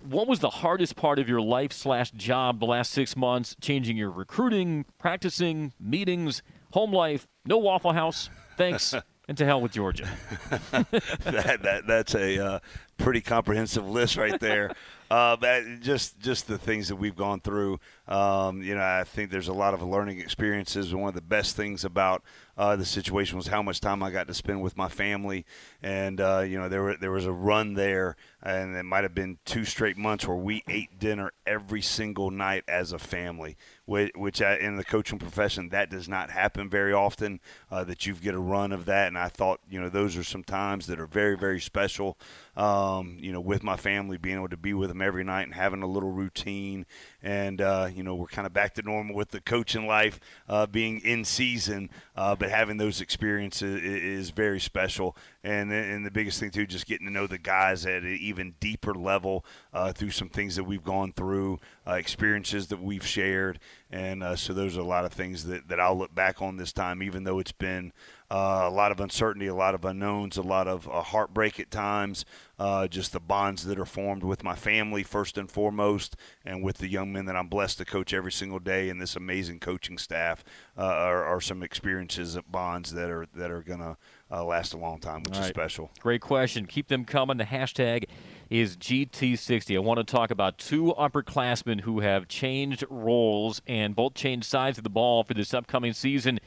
what was the hardest part of your life slash job the last six months? Changing your recruiting, practicing, meetings, home life, no Waffle House. Thanks, and to hell with Georgia. that, that, that's a uh, pretty comprehensive list right there. Uh, just just the things that we've gone through. Um, you know, I think there's a lot of learning experiences. And one of the best things about uh, the situation was how much time I got to spend with my family. And uh, you know, there were, there was a run there, and it might have been two straight months where we ate dinner every single night as a family. Which, which I, in the coaching profession, that does not happen very often. Uh, that you get a run of that, and I thought, you know, those are some times that are very, very special. Um, you know, with my family, being able to be with them every night and having a little routine and uh, you know we're kind of back to normal with the coaching life uh, being in season, uh, but having those experiences is, very special. And and the biggest thing too, just getting to know the guys at an even deeper level uh, through some things that we've gone through, uh, experiences that we've shared, and uh, so those are a lot of things that, that I'll look back on this time, even though it's been a lot of uncertainty, a lot of unknowns, a lot of heartbreak at times. Uh, just the bonds that are formed with my family first and foremost, and with the young men that I'm blessed to coach every single day, and this amazing coaching staff uh, are, are, some experiences, bonds that are that are gonna uh, last a long time, which is special. Great question. Keep them coming. The hashtag is GT60. I want to talk about two upperclassmen who have changed roles and both changed sides of the ball for this upcoming season.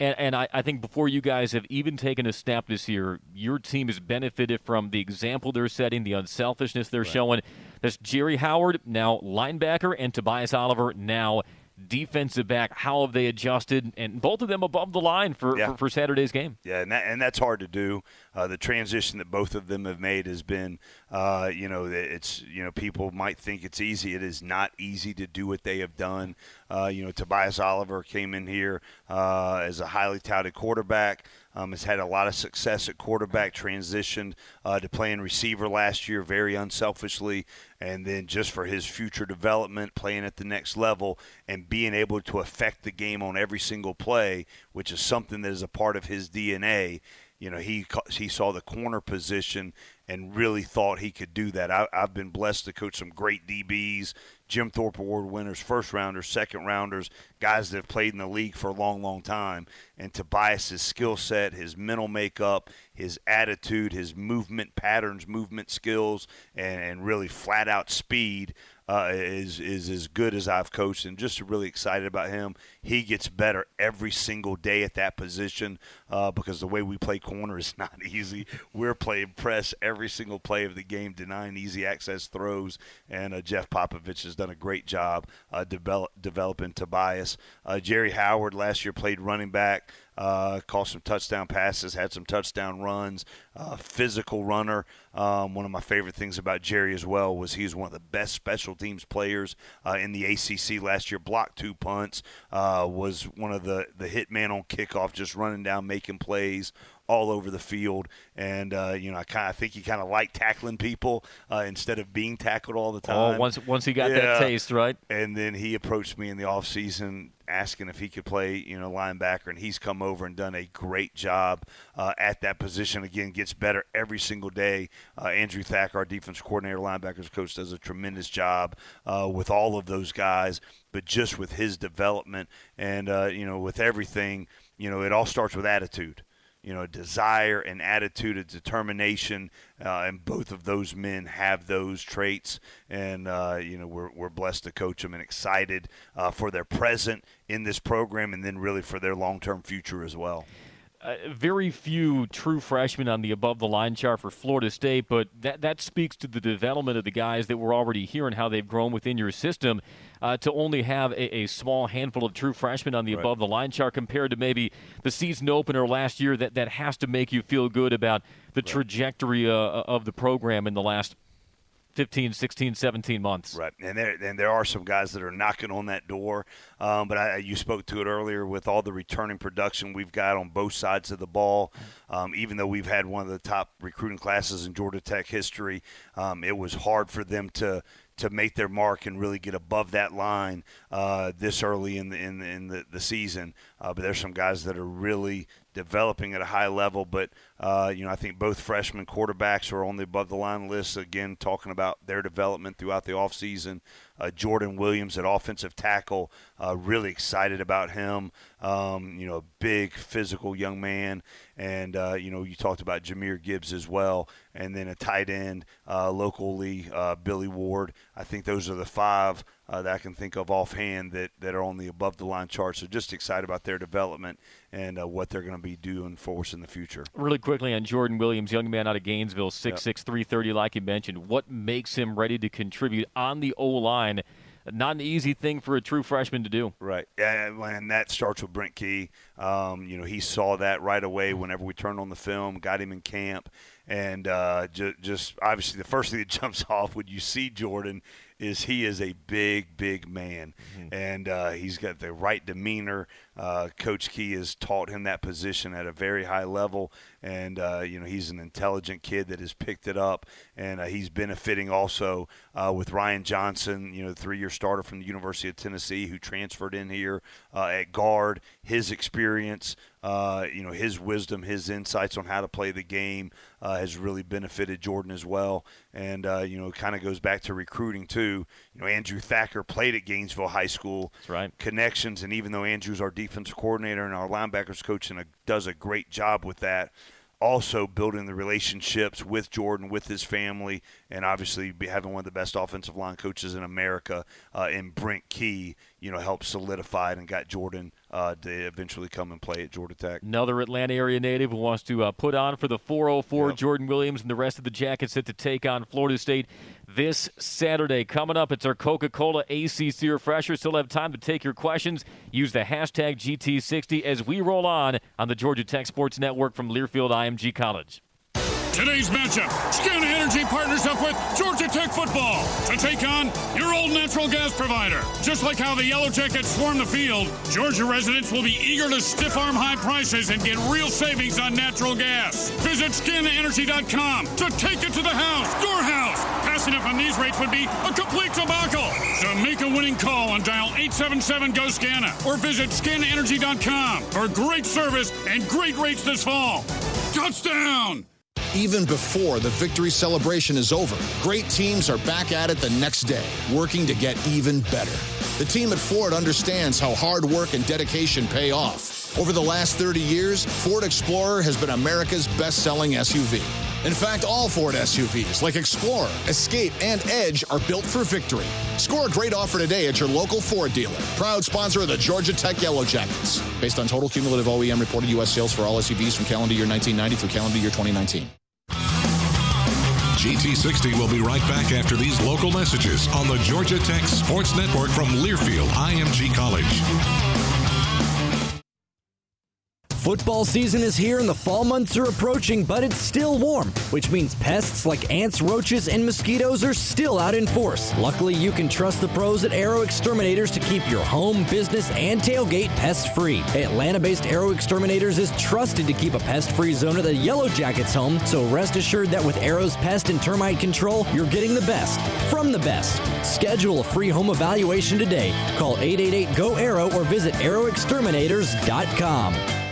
And, and I, I, think before you guys have even taken a snap this year, your team has benefited from the example they're setting, the unselfishness they're right. showing. That's Jerry Howard, now linebacker, and Tobias Oliver, now defensive back. How have they adjusted? And both of them above the line for, yeah. for, for, Saturday's game. Yeah, and, that, and that's hard to do. Uh, the transition that both of them have made has been, uh, you know, it's you know people might think it's easy. It is not easy to do what they have done. Uh, you know, Tobias Oliver came in here uh, as a highly touted quarterback. Um, has had a lot of success at quarterback, transitioned uh, to playing receiver last year very unselfishly, and then just for his future development, playing at the next level, and being able to affect the game on every single play, which is something that is a part of his DNA. You know, he he saw the corner position and really thought he could do that. I, have been blessed to coach some great DBs, Jim Thorpe Award winners, first rounders, second rounders, guys that have played in the league for a long, long time. And Tobias's skill set, his mental makeup, his attitude, his movement patterns, movement skills, and, and really flat out speed uh, is is as good as I've coached, and just really excited about him. He gets better every single day at that position uh, because the way we play corner is not easy. We're playing press every single play of the game, denying easy access throws, and uh, Jeff Popovich has done a great job uh, develop, developing Tobias. Uh, Jerry Howard last year played running back uh, caught some touchdown passes, had some touchdown runs, uh, physical runner. Um, one of my favorite things about Jerry as well was he was one of the best special teams players uh, in the ACC last year. Blocked two punts, uh, was one of the the hit man on kickoff, just running down, making plays all over the field. And uh, you know, I kind of think he kind of liked tackling people uh, instead of being tackled all the time. Oh, once once he got yeah. that taste, right? And then he approached me in the off season asking if he could play, you know, linebacker, and he's come over and done a great job uh, at that position. Again, gets better every single day. Uh, Andrew Thacker, our defense coordinator, linebackers coach, does a tremendous job uh, with all of those guys, but just with his development and uh, you know, with everything, you know, it all starts with attitude you know, desire and attitude of determination, uh, and both of those men have those traits. And uh, you know, we're we're blessed to coach them and excited uh, for their present in this program, and then really for their long-term future as well. uh, very few true freshmen on the above the line chart for Florida State, but that, that speaks to the development of the guys that were already here and how they've grown within your system. Uh, to only have a, a, small handful of true freshmen on the right. above the line chart compared to maybe the season opener last year, that, that has to make you feel good about the right. trajectory uh, of the program in the last 15, 16, 17 months. Right, and there and there are some guys that are knocking on that door. Um, but I, you spoke to it earlier with all the returning production we've got on both sides of the ball. Um, even though we've had one of the top recruiting classes in Georgia Tech history, um, it was hard for them to to make their mark and really get above that line uh, this early in the in, in the, the season. Uh, but there's some guys that are really developing at a high level. But uh, you know, I think both freshman quarterbacks are on the above the line list. Again, talking about their development throughout the offseason. Uh, Jordan Williams at offensive tackle, uh, really excited about him. Um, you know, big physical young man, and uh, you know, you talked about Jahmyr Gibbs as well, and then a tight end uh, locally, uh, Billy Ward. I think those are the five uh, that I can think of offhand that, that are on the above the line chart. So just excited about their development and uh, what they're going to be doing for us in the future. Really quickly on Jordan Williams, young man out of Gainesville, 6'6", yep. 330, like you mentioned. What makes him ready to contribute on the O line? Not an easy thing for a true freshman to do. Right, and that starts with Brent Key. Um, you know, he saw that right away whenever we turned on the film, got him in camp, and uh, ju- just obviously the first thing that jumps off when you see Jordan is he is a big, big man, mm-hmm. and uh, he's got the right demeanor. Uh, Coach Key has taught him that position at a very high level, and uh, you know he's an intelligent kid that has picked it up, and uh, he's benefiting also uh, with Ryan Johnson, you know, three-year starter from the University of Tennessee who transferred in here uh, at guard. His experience, uh, you know, his wisdom, his insights on how to play the game uh, has really benefited Jordan as well. And, uh, you know, it kind of goes back to recruiting, too. You know, Andrew Thacker played at Gainesville High School. That's right. Connections. And even though Andrew's our defensive coordinator and our linebackers coach and a, does a great job with that, also building the relationships with Jordan, with his family, and obviously having one of the best offensive line coaches in America uh, in Brent Key, you know, helped solidify it and got Jordan uh, to eventually come and play at Georgia Tech. Another Atlanta area native who wants to uh, put on for the 404, yep. Jordan Williams, and the rest of the Jackets set to take on Florida State this Saturday. Coming up, it's our Coca Cola ACC Refresher. Still have time to take your questions. Use the hashtag GT60 as we roll on on the Georgia Tech Sports Network from Learfield IMG College. Today's matchup, Scana Energy partners up with Georgia Tech football to take on your old natural gas provider. Just like how the Yellow Jackets swarm the field, Georgia residents will be eager to stiff arm high prices and get real savings on natural gas. Visit scanaenergy.com to take it to the house, your house. Passing up on these rates would be a complete debacle. So make a winning call and dial 877 GO SCANA or visit scanaenergy.com for great service and great rates this fall. Touchdown! Even before the victory celebration is over, great teams are back at it the next day, working to get even better. The team at Ford understands how hard work and dedication pay off. Over the last 30 years, Ford Explorer has been America's best-selling SUV. In fact, all Ford SUVs, like Explorer, Escape, and Edge, are built for victory. Score a great offer today at your local Ford dealer. Proud sponsor of the Georgia Tech Yellow Jackets. Based on total cumulative OEM reported U.S. sales for all SUVs from calendar year 1990 through calendar year 2019. GT60 will be right back after these local messages on the Georgia Tech Sports Network from Learfield IMG College. Football season is here and the fall months are approaching, but it's still warm, which means pests like ants, roaches, and mosquitoes are still out in force. Luckily, you can trust the pros at Arrow Exterminators to keep your home, business, and tailgate pest free. Atlanta based Arrow Exterminators is trusted to keep a pest free zone at the Yellow Jackets home, so rest assured that with Arrow's pest and termite control, you're getting the best from the best. Schedule a free home evaluation today. Call 888 GO ARROW or visit arrowexterminators.com.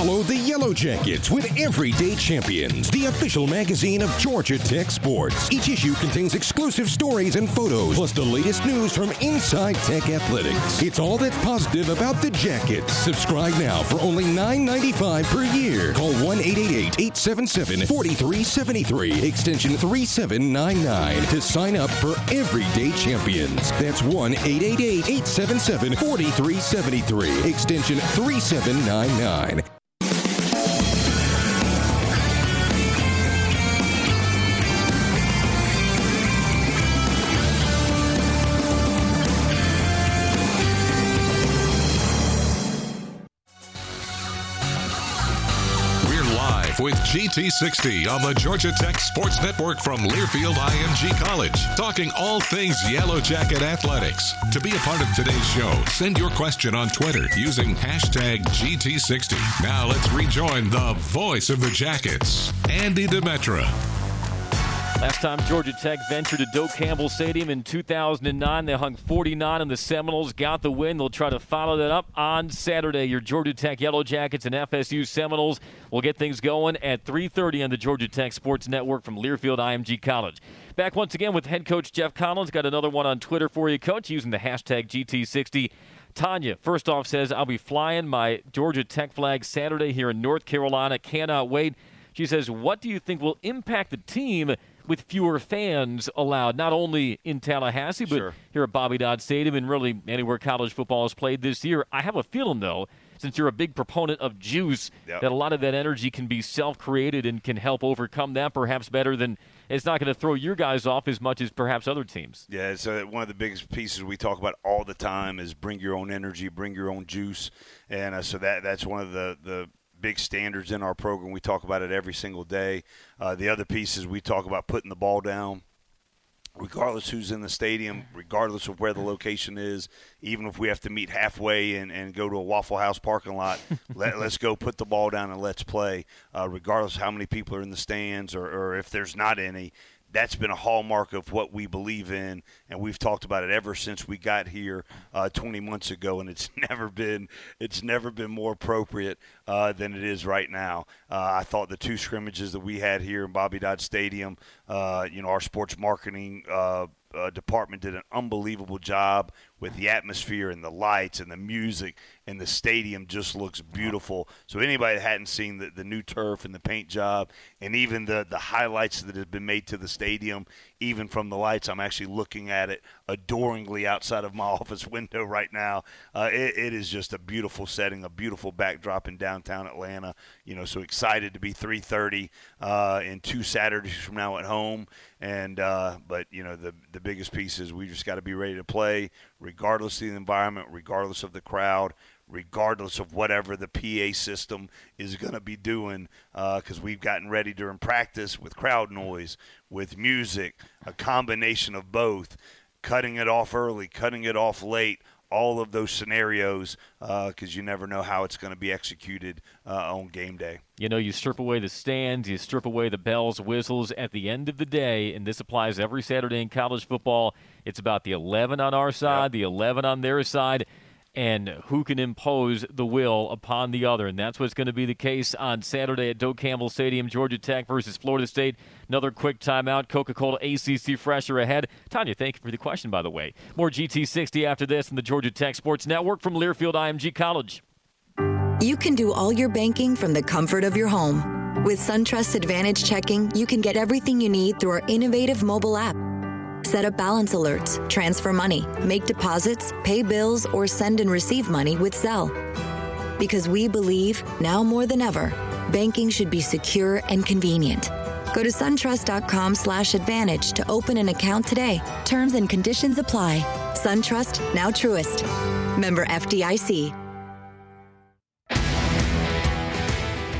Follow the Yellow Jackets with Everyday Champions, the official magazine of Georgia Tech Sports. Each issue contains exclusive stories and photos, plus the latest news from inside Tech athletics. It's all that's positive about the Jackets. Subscribe now for only $9.95 per year. Call 1 877 4373, extension 3799 to sign up for Everyday Champions. That's 1 877 4373, extension 3799. GT60 on the Georgia Tech Sports Network from Learfield IMG College, talking all things Yellow Jacket athletics. To be a part of today's show, send your question on Twitter using hashtag GT60. Now let's rejoin the voice of the Jackets, Andy Demetra. Last time Georgia Tech ventured to Doak Campbell Stadium in 2009, they hung 49 and the Seminoles, got the win. They'll try to follow that up on Saturday. Your Georgia Tech Yellow Jackets and FSU Seminoles will get things going at 3:30 on the Georgia Tech Sports Network from Learfield IMG College. Back once again with head coach Geoff Collins. Got another one on Twitter for you, coach, using the hashtag GT60. Tanya, first off, says, I'll be flying my Georgia Tech flag Saturday here in North Carolina. Cannot wait. She says, What do you think will impact the team with fewer fans allowed, not only in Tallahassee, but sure. here at Bobby Dodd Stadium and really anywhere college football is played this year? I have a feeling, though, since you're a big proponent of juice, yep. that a lot of that energy can be self created and can help overcome that perhaps better than it's not going to throw your guys off as much as perhaps other teams. Yeah, it's uh, one of the biggest pieces we talk about all the time is bring your own energy, bring your own juice, and uh, so that that's one of the the big standards in our program. We talk about it every single day. Uh, the other piece is we talk about putting the ball down, regardless who's in the stadium, regardless of where the location is, even if we have to meet halfway and, and go to a Waffle House parking lot, let, us go put the ball down and let's play, uh, regardless how many people are in the stands or, or if there's not any that's been a hallmark of what we believe in, and we've talked about it ever since we got here uh, 20 months ago, and it's never been it's never been more appropriate uh, than it is right now. Uh, I thought the two scrimmages that we had here in Bobby Dodd Stadium, uh, you know, our sports marketing uh, uh, department did an unbelievable job with the atmosphere and the lights and the music and the stadium just looks beautiful. So anybody that hadn't seen the, the new turf and the paint job and even the, the highlights that have been made to the stadium, even from the lights, I'm actually looking at it adoringly outside of my office window right now. Uh, it, it is just a beautiful setting, a beautiful backdrop in downtown Atlanta. You know, so excited to be 3:30 uh, in two Saturdays from now at home. And uh, but you know the the biggest piece is we just got to be ready to play regardless of the environment, regardless of the crowd, regardless of whatever the PA system is going to be doing, because uh, we've gotten ready during practice with crowd noise, with music, a combination of both, cutting it off early, cutting it off late. All of those scenarios, because uh, you never know how it's going to be executed uh, on game day. You know, you strip away the stands, you strip away the bells, whistles. At the end of the day, and this applies every Saturday in college football, it's about the 11 on our side, yep. the 11 on their side and who can impose the will upon the other. And that's what's going to be the case on Saturday at Doak Campbell Stadium, Georgia Tech versus Florida State. Another quick timeout. Coca Cola ACC Fresher ahead. Tanya, thank you for the question, by the way. More GT60 after this in the Georgia Tech Sports Network from Learfield IMG College. You can do all your banking from the comfort of your home. With SunTrust Advantage Checking, you can get everything you need through our innovative mobile app Set up balance alerts, transfer money, make deposits, pay bills, or send and receive money with Zelle. Because we believe, now more than ever, banking should be secure and convenient. Go to suntrust.com slash advantage to open an account today. Terms and conditions apply. SunTrust, now Truist. Member FDIC.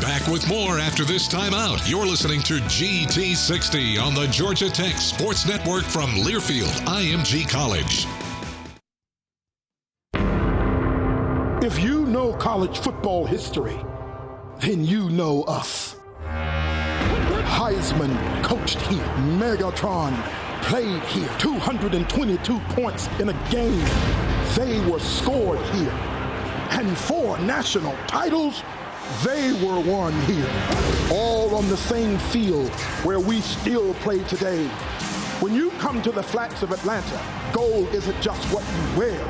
Back with more after this timeout. You're listening to GT60 on the Georgia Tech Sports Network from Learfield IMG College. If you know college football history, then you know us. Heisman coached here. Megatron played here. 222 points in a game. They were scored here. And four national titles they were won here, all on the same field where we still play today. When you come to the flats of Atlanta, gold isn't just what you wear,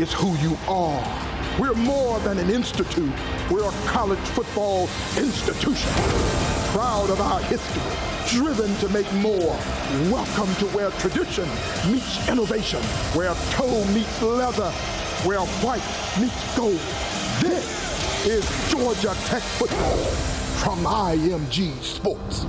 it's who you are. We're more than an institute. We're a college football institution. proud of our history, driven to make more. Welcome to where tradition meets innovation, where toe meets leather, where white meets gold. This is Georgia Tech football from IMG Sports.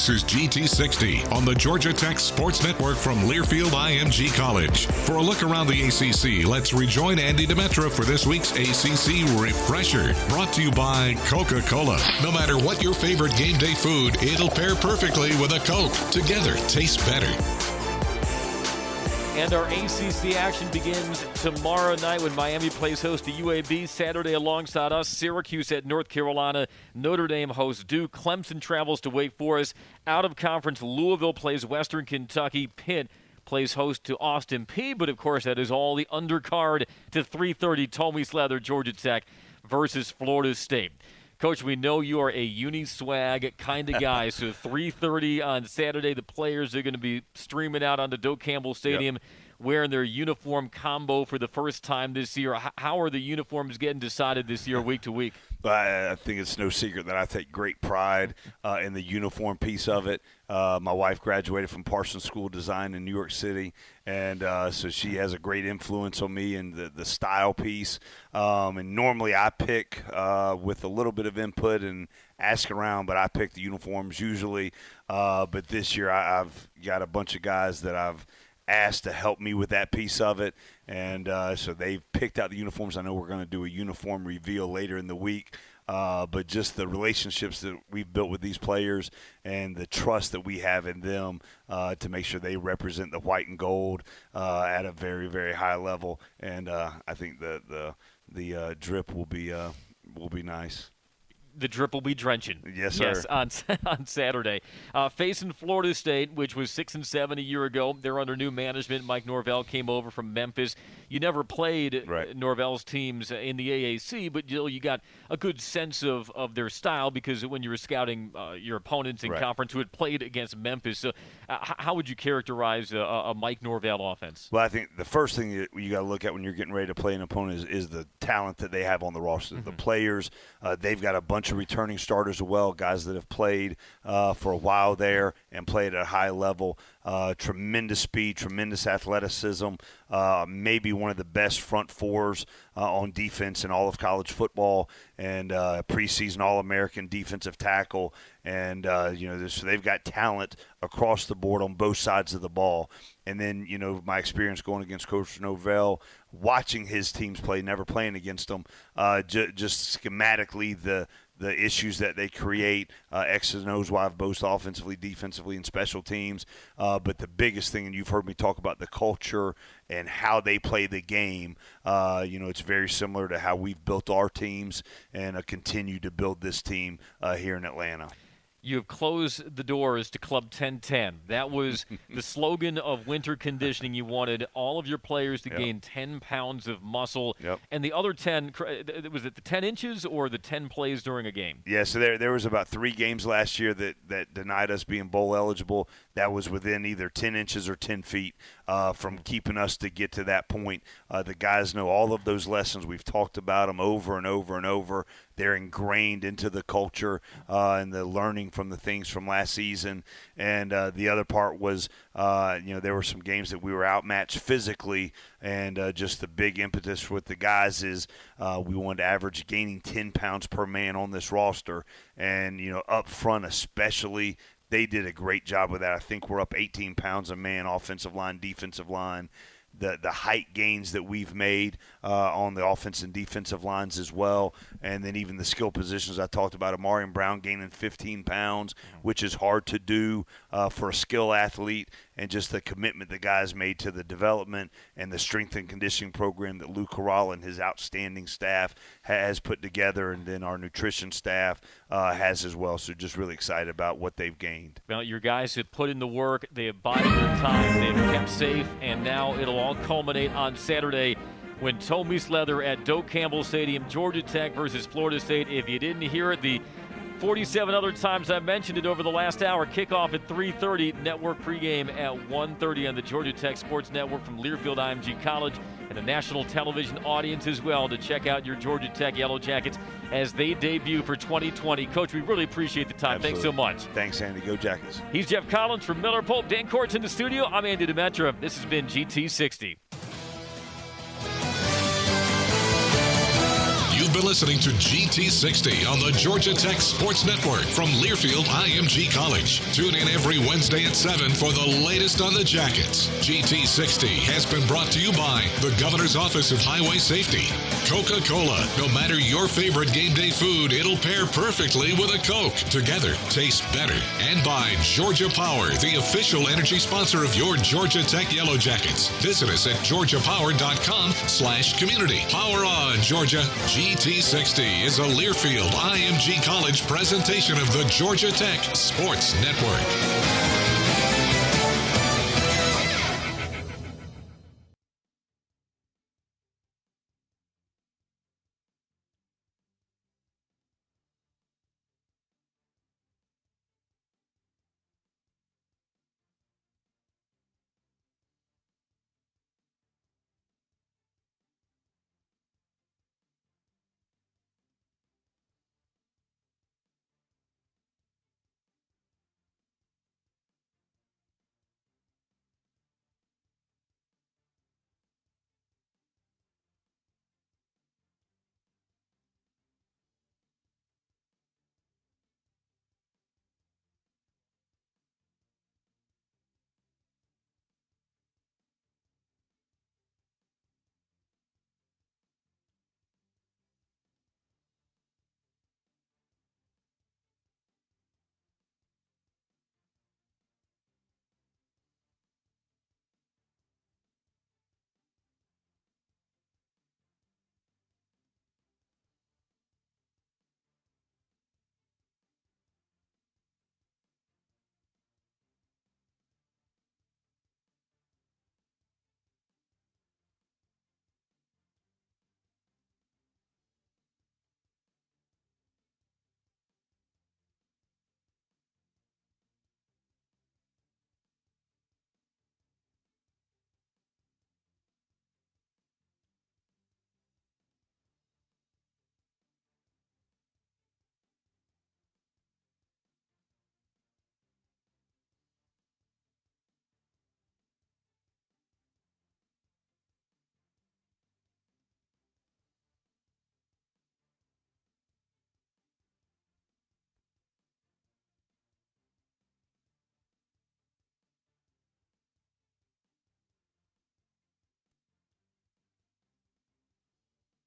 This is GT60 on the Georgia Tech Sports Network from Learfield IMG College. For a look around the ACC, let's rejoin Andy Demetra for this week's ACC Refresher, brought to you by Coca Cola. No matter what your favorite game day food, it'll pair perfectly with a Coke. Together, tastes better. And our ACC action begins tomorrow night when Miami plays host to UAB. Saturday, alongside us, Syracuse at North Carolina. Notre Dame hosts Duke. Clemson travels to Wake Forest. Out of conference, Louisville plays Western Kentucky. Pitt plays host to Austin Peay. But of course, that is all the undercard to 3:30. Tommy Slather, Georgia Tech versus Florida State. Coach, we know you are a uni swag kind of guy. so 3:30 on Saturday, the players are going to be streaming out onto Doak Campbell Stadium, yep. Wearing their uniform combo for the first time this year. How are the uniforms getting decided this year, week to week? I think it's no secret that I take great pride uh, in the uniform piece of it. Uh, my wife graduated from Parsons School of Design in New York City, and uh, so she has a great influence on me and the, the style piece. Um, and normally I pick uh, with a little bit of input and ask around, but I pick the uniforms usually. Uh, but this year I, I've got a bunch of guys that I've asked to help me with that piece of it. And uh, so they've picked out the uniforms. I know we're going to do a uniform reveal later in the week. Uh, but just the relationships that we've built with these players and the trust that we have in them uh, to make sure they represent the white and gold uh, at a very, very high level. And uh, I think the the the uh, drip will be will be nice the drip will be drenching. Yes, sir. Yes, on on Saturday, uh, facing Florida State, which was six and seven a year ago. They're under new management. Mike Norvell came over from Memphis. You never played right. Norvell's teams in the AAC, but you, you got a good sense of, of their style because when you were scouting uh, your opponents in right. conference who had played against Memphis. So, uh, how would you characterize a, a, Mike Norvell offense? Well, I think the first thing you, you got to look at when you're getting ready to play an opponent is, is the talent that they have on the roster. Mm-hmm. The players, uh, they've got a bunch of returning starters as well, guys that have played uh, for a while there and played at a high level. Uh, tremendous speed, tremendous athleticism, uh, maybe one of the best front fours uh, on defense in all of college football, and uh, preseason All American defensive tackle. And, uh, you know, so they've got talent across the board on both sides of the ball. And then, you know, my experience going against Coach Norvell, watching his teams play, never playing against them, uh, just schematically, the the issues that they create, uh, X's and O's, why both offensively, defensively, and special teams. Uh, but the biggest thing, and you've heard me talk about the culture and how they play the game. Uh, you know, it's very similar to how we've built our teams and uh, continue to build this team uh, here in Atlanta you have closed the doors to Club 1010. That was the slogan of winter conditioning. You wanted all of your players to yep. gain 10 pounds of muscle. Yep. And the other 10, was it the 10 inches or the 10 plays during a game? Yeah, so there, there was about three games last year that, that denied us being bowl eligible. That was within either 10 inches or 10 feet uh, from keeping us to get to that point. Uh, the guys know all of those lessons. We've talked about them over and over and over. They're ingrained into the culture uh, and the learning from the things from last season. And uh, the other part was, uh, you know, there were some games that we were outmatched physically, and uh, just the big impetus with the guys is uh, we wanted to average gaining 10 pounds per man on this roster. And, you know, up front, especially they did a great job with that. I think we're up 18 pounds a man, offensive line, defensive line the the height gains that we've made uh, on the offense and defensive lines as well, and then even the skill positions I talked about. Ahmarean Brown gaining 15 pounds, which is hard to do uh, for a skill athlete, and just the commitment the guys made to the development and the strength and conditioning program that Lou Corral and his outstanding staff has put together, and then our nutrition staff uh, has as well. So just really excited about what they've gained. Well, your guys have put in the work, they have bided their time, they've kept safe, and now it'll all culminate on Saturday when Tommy's Leather at Doak Campbell Stadium, Georgia Tech versus Florida State. If you didn't hear it, the 47 other times I mentioned it over the last hour. Kickoff at 3:30, network pregame at 1:30 on the Georgia Tech Sports Network from Learfield IMG College and a national television audience as well to check out your Georgia Tech Yellow Jackets as they debut for 2020. Coach, we really appreciate the time. Absolutely. Thanks so much. Thanks, Andy. Go Jackets. He's Geoff Collins from Miller Pope. Dan Court's in the studio. I'm Andy Demetra. This has been GT60. You've been listening to GT60 on the Georgia Tech Sports Network from Learfield IMG College. Tune in every Wednesday at 7 for the latest on the Jackets. GT60 has been brought to you by the Governor's Office of Highway Safety, Coca Cola. No matter your favorite game day food, it'll pair perfectly with a Coke. Together, taste better. And by Georgia Power, the official energy sponsor of your Georgia Tech Yellow Jackets. Visit us at georgiapower.com slash community. Power on, Georgia. GT60 is a Learfield IMG College presentation of the Georgia Tech Sports Network.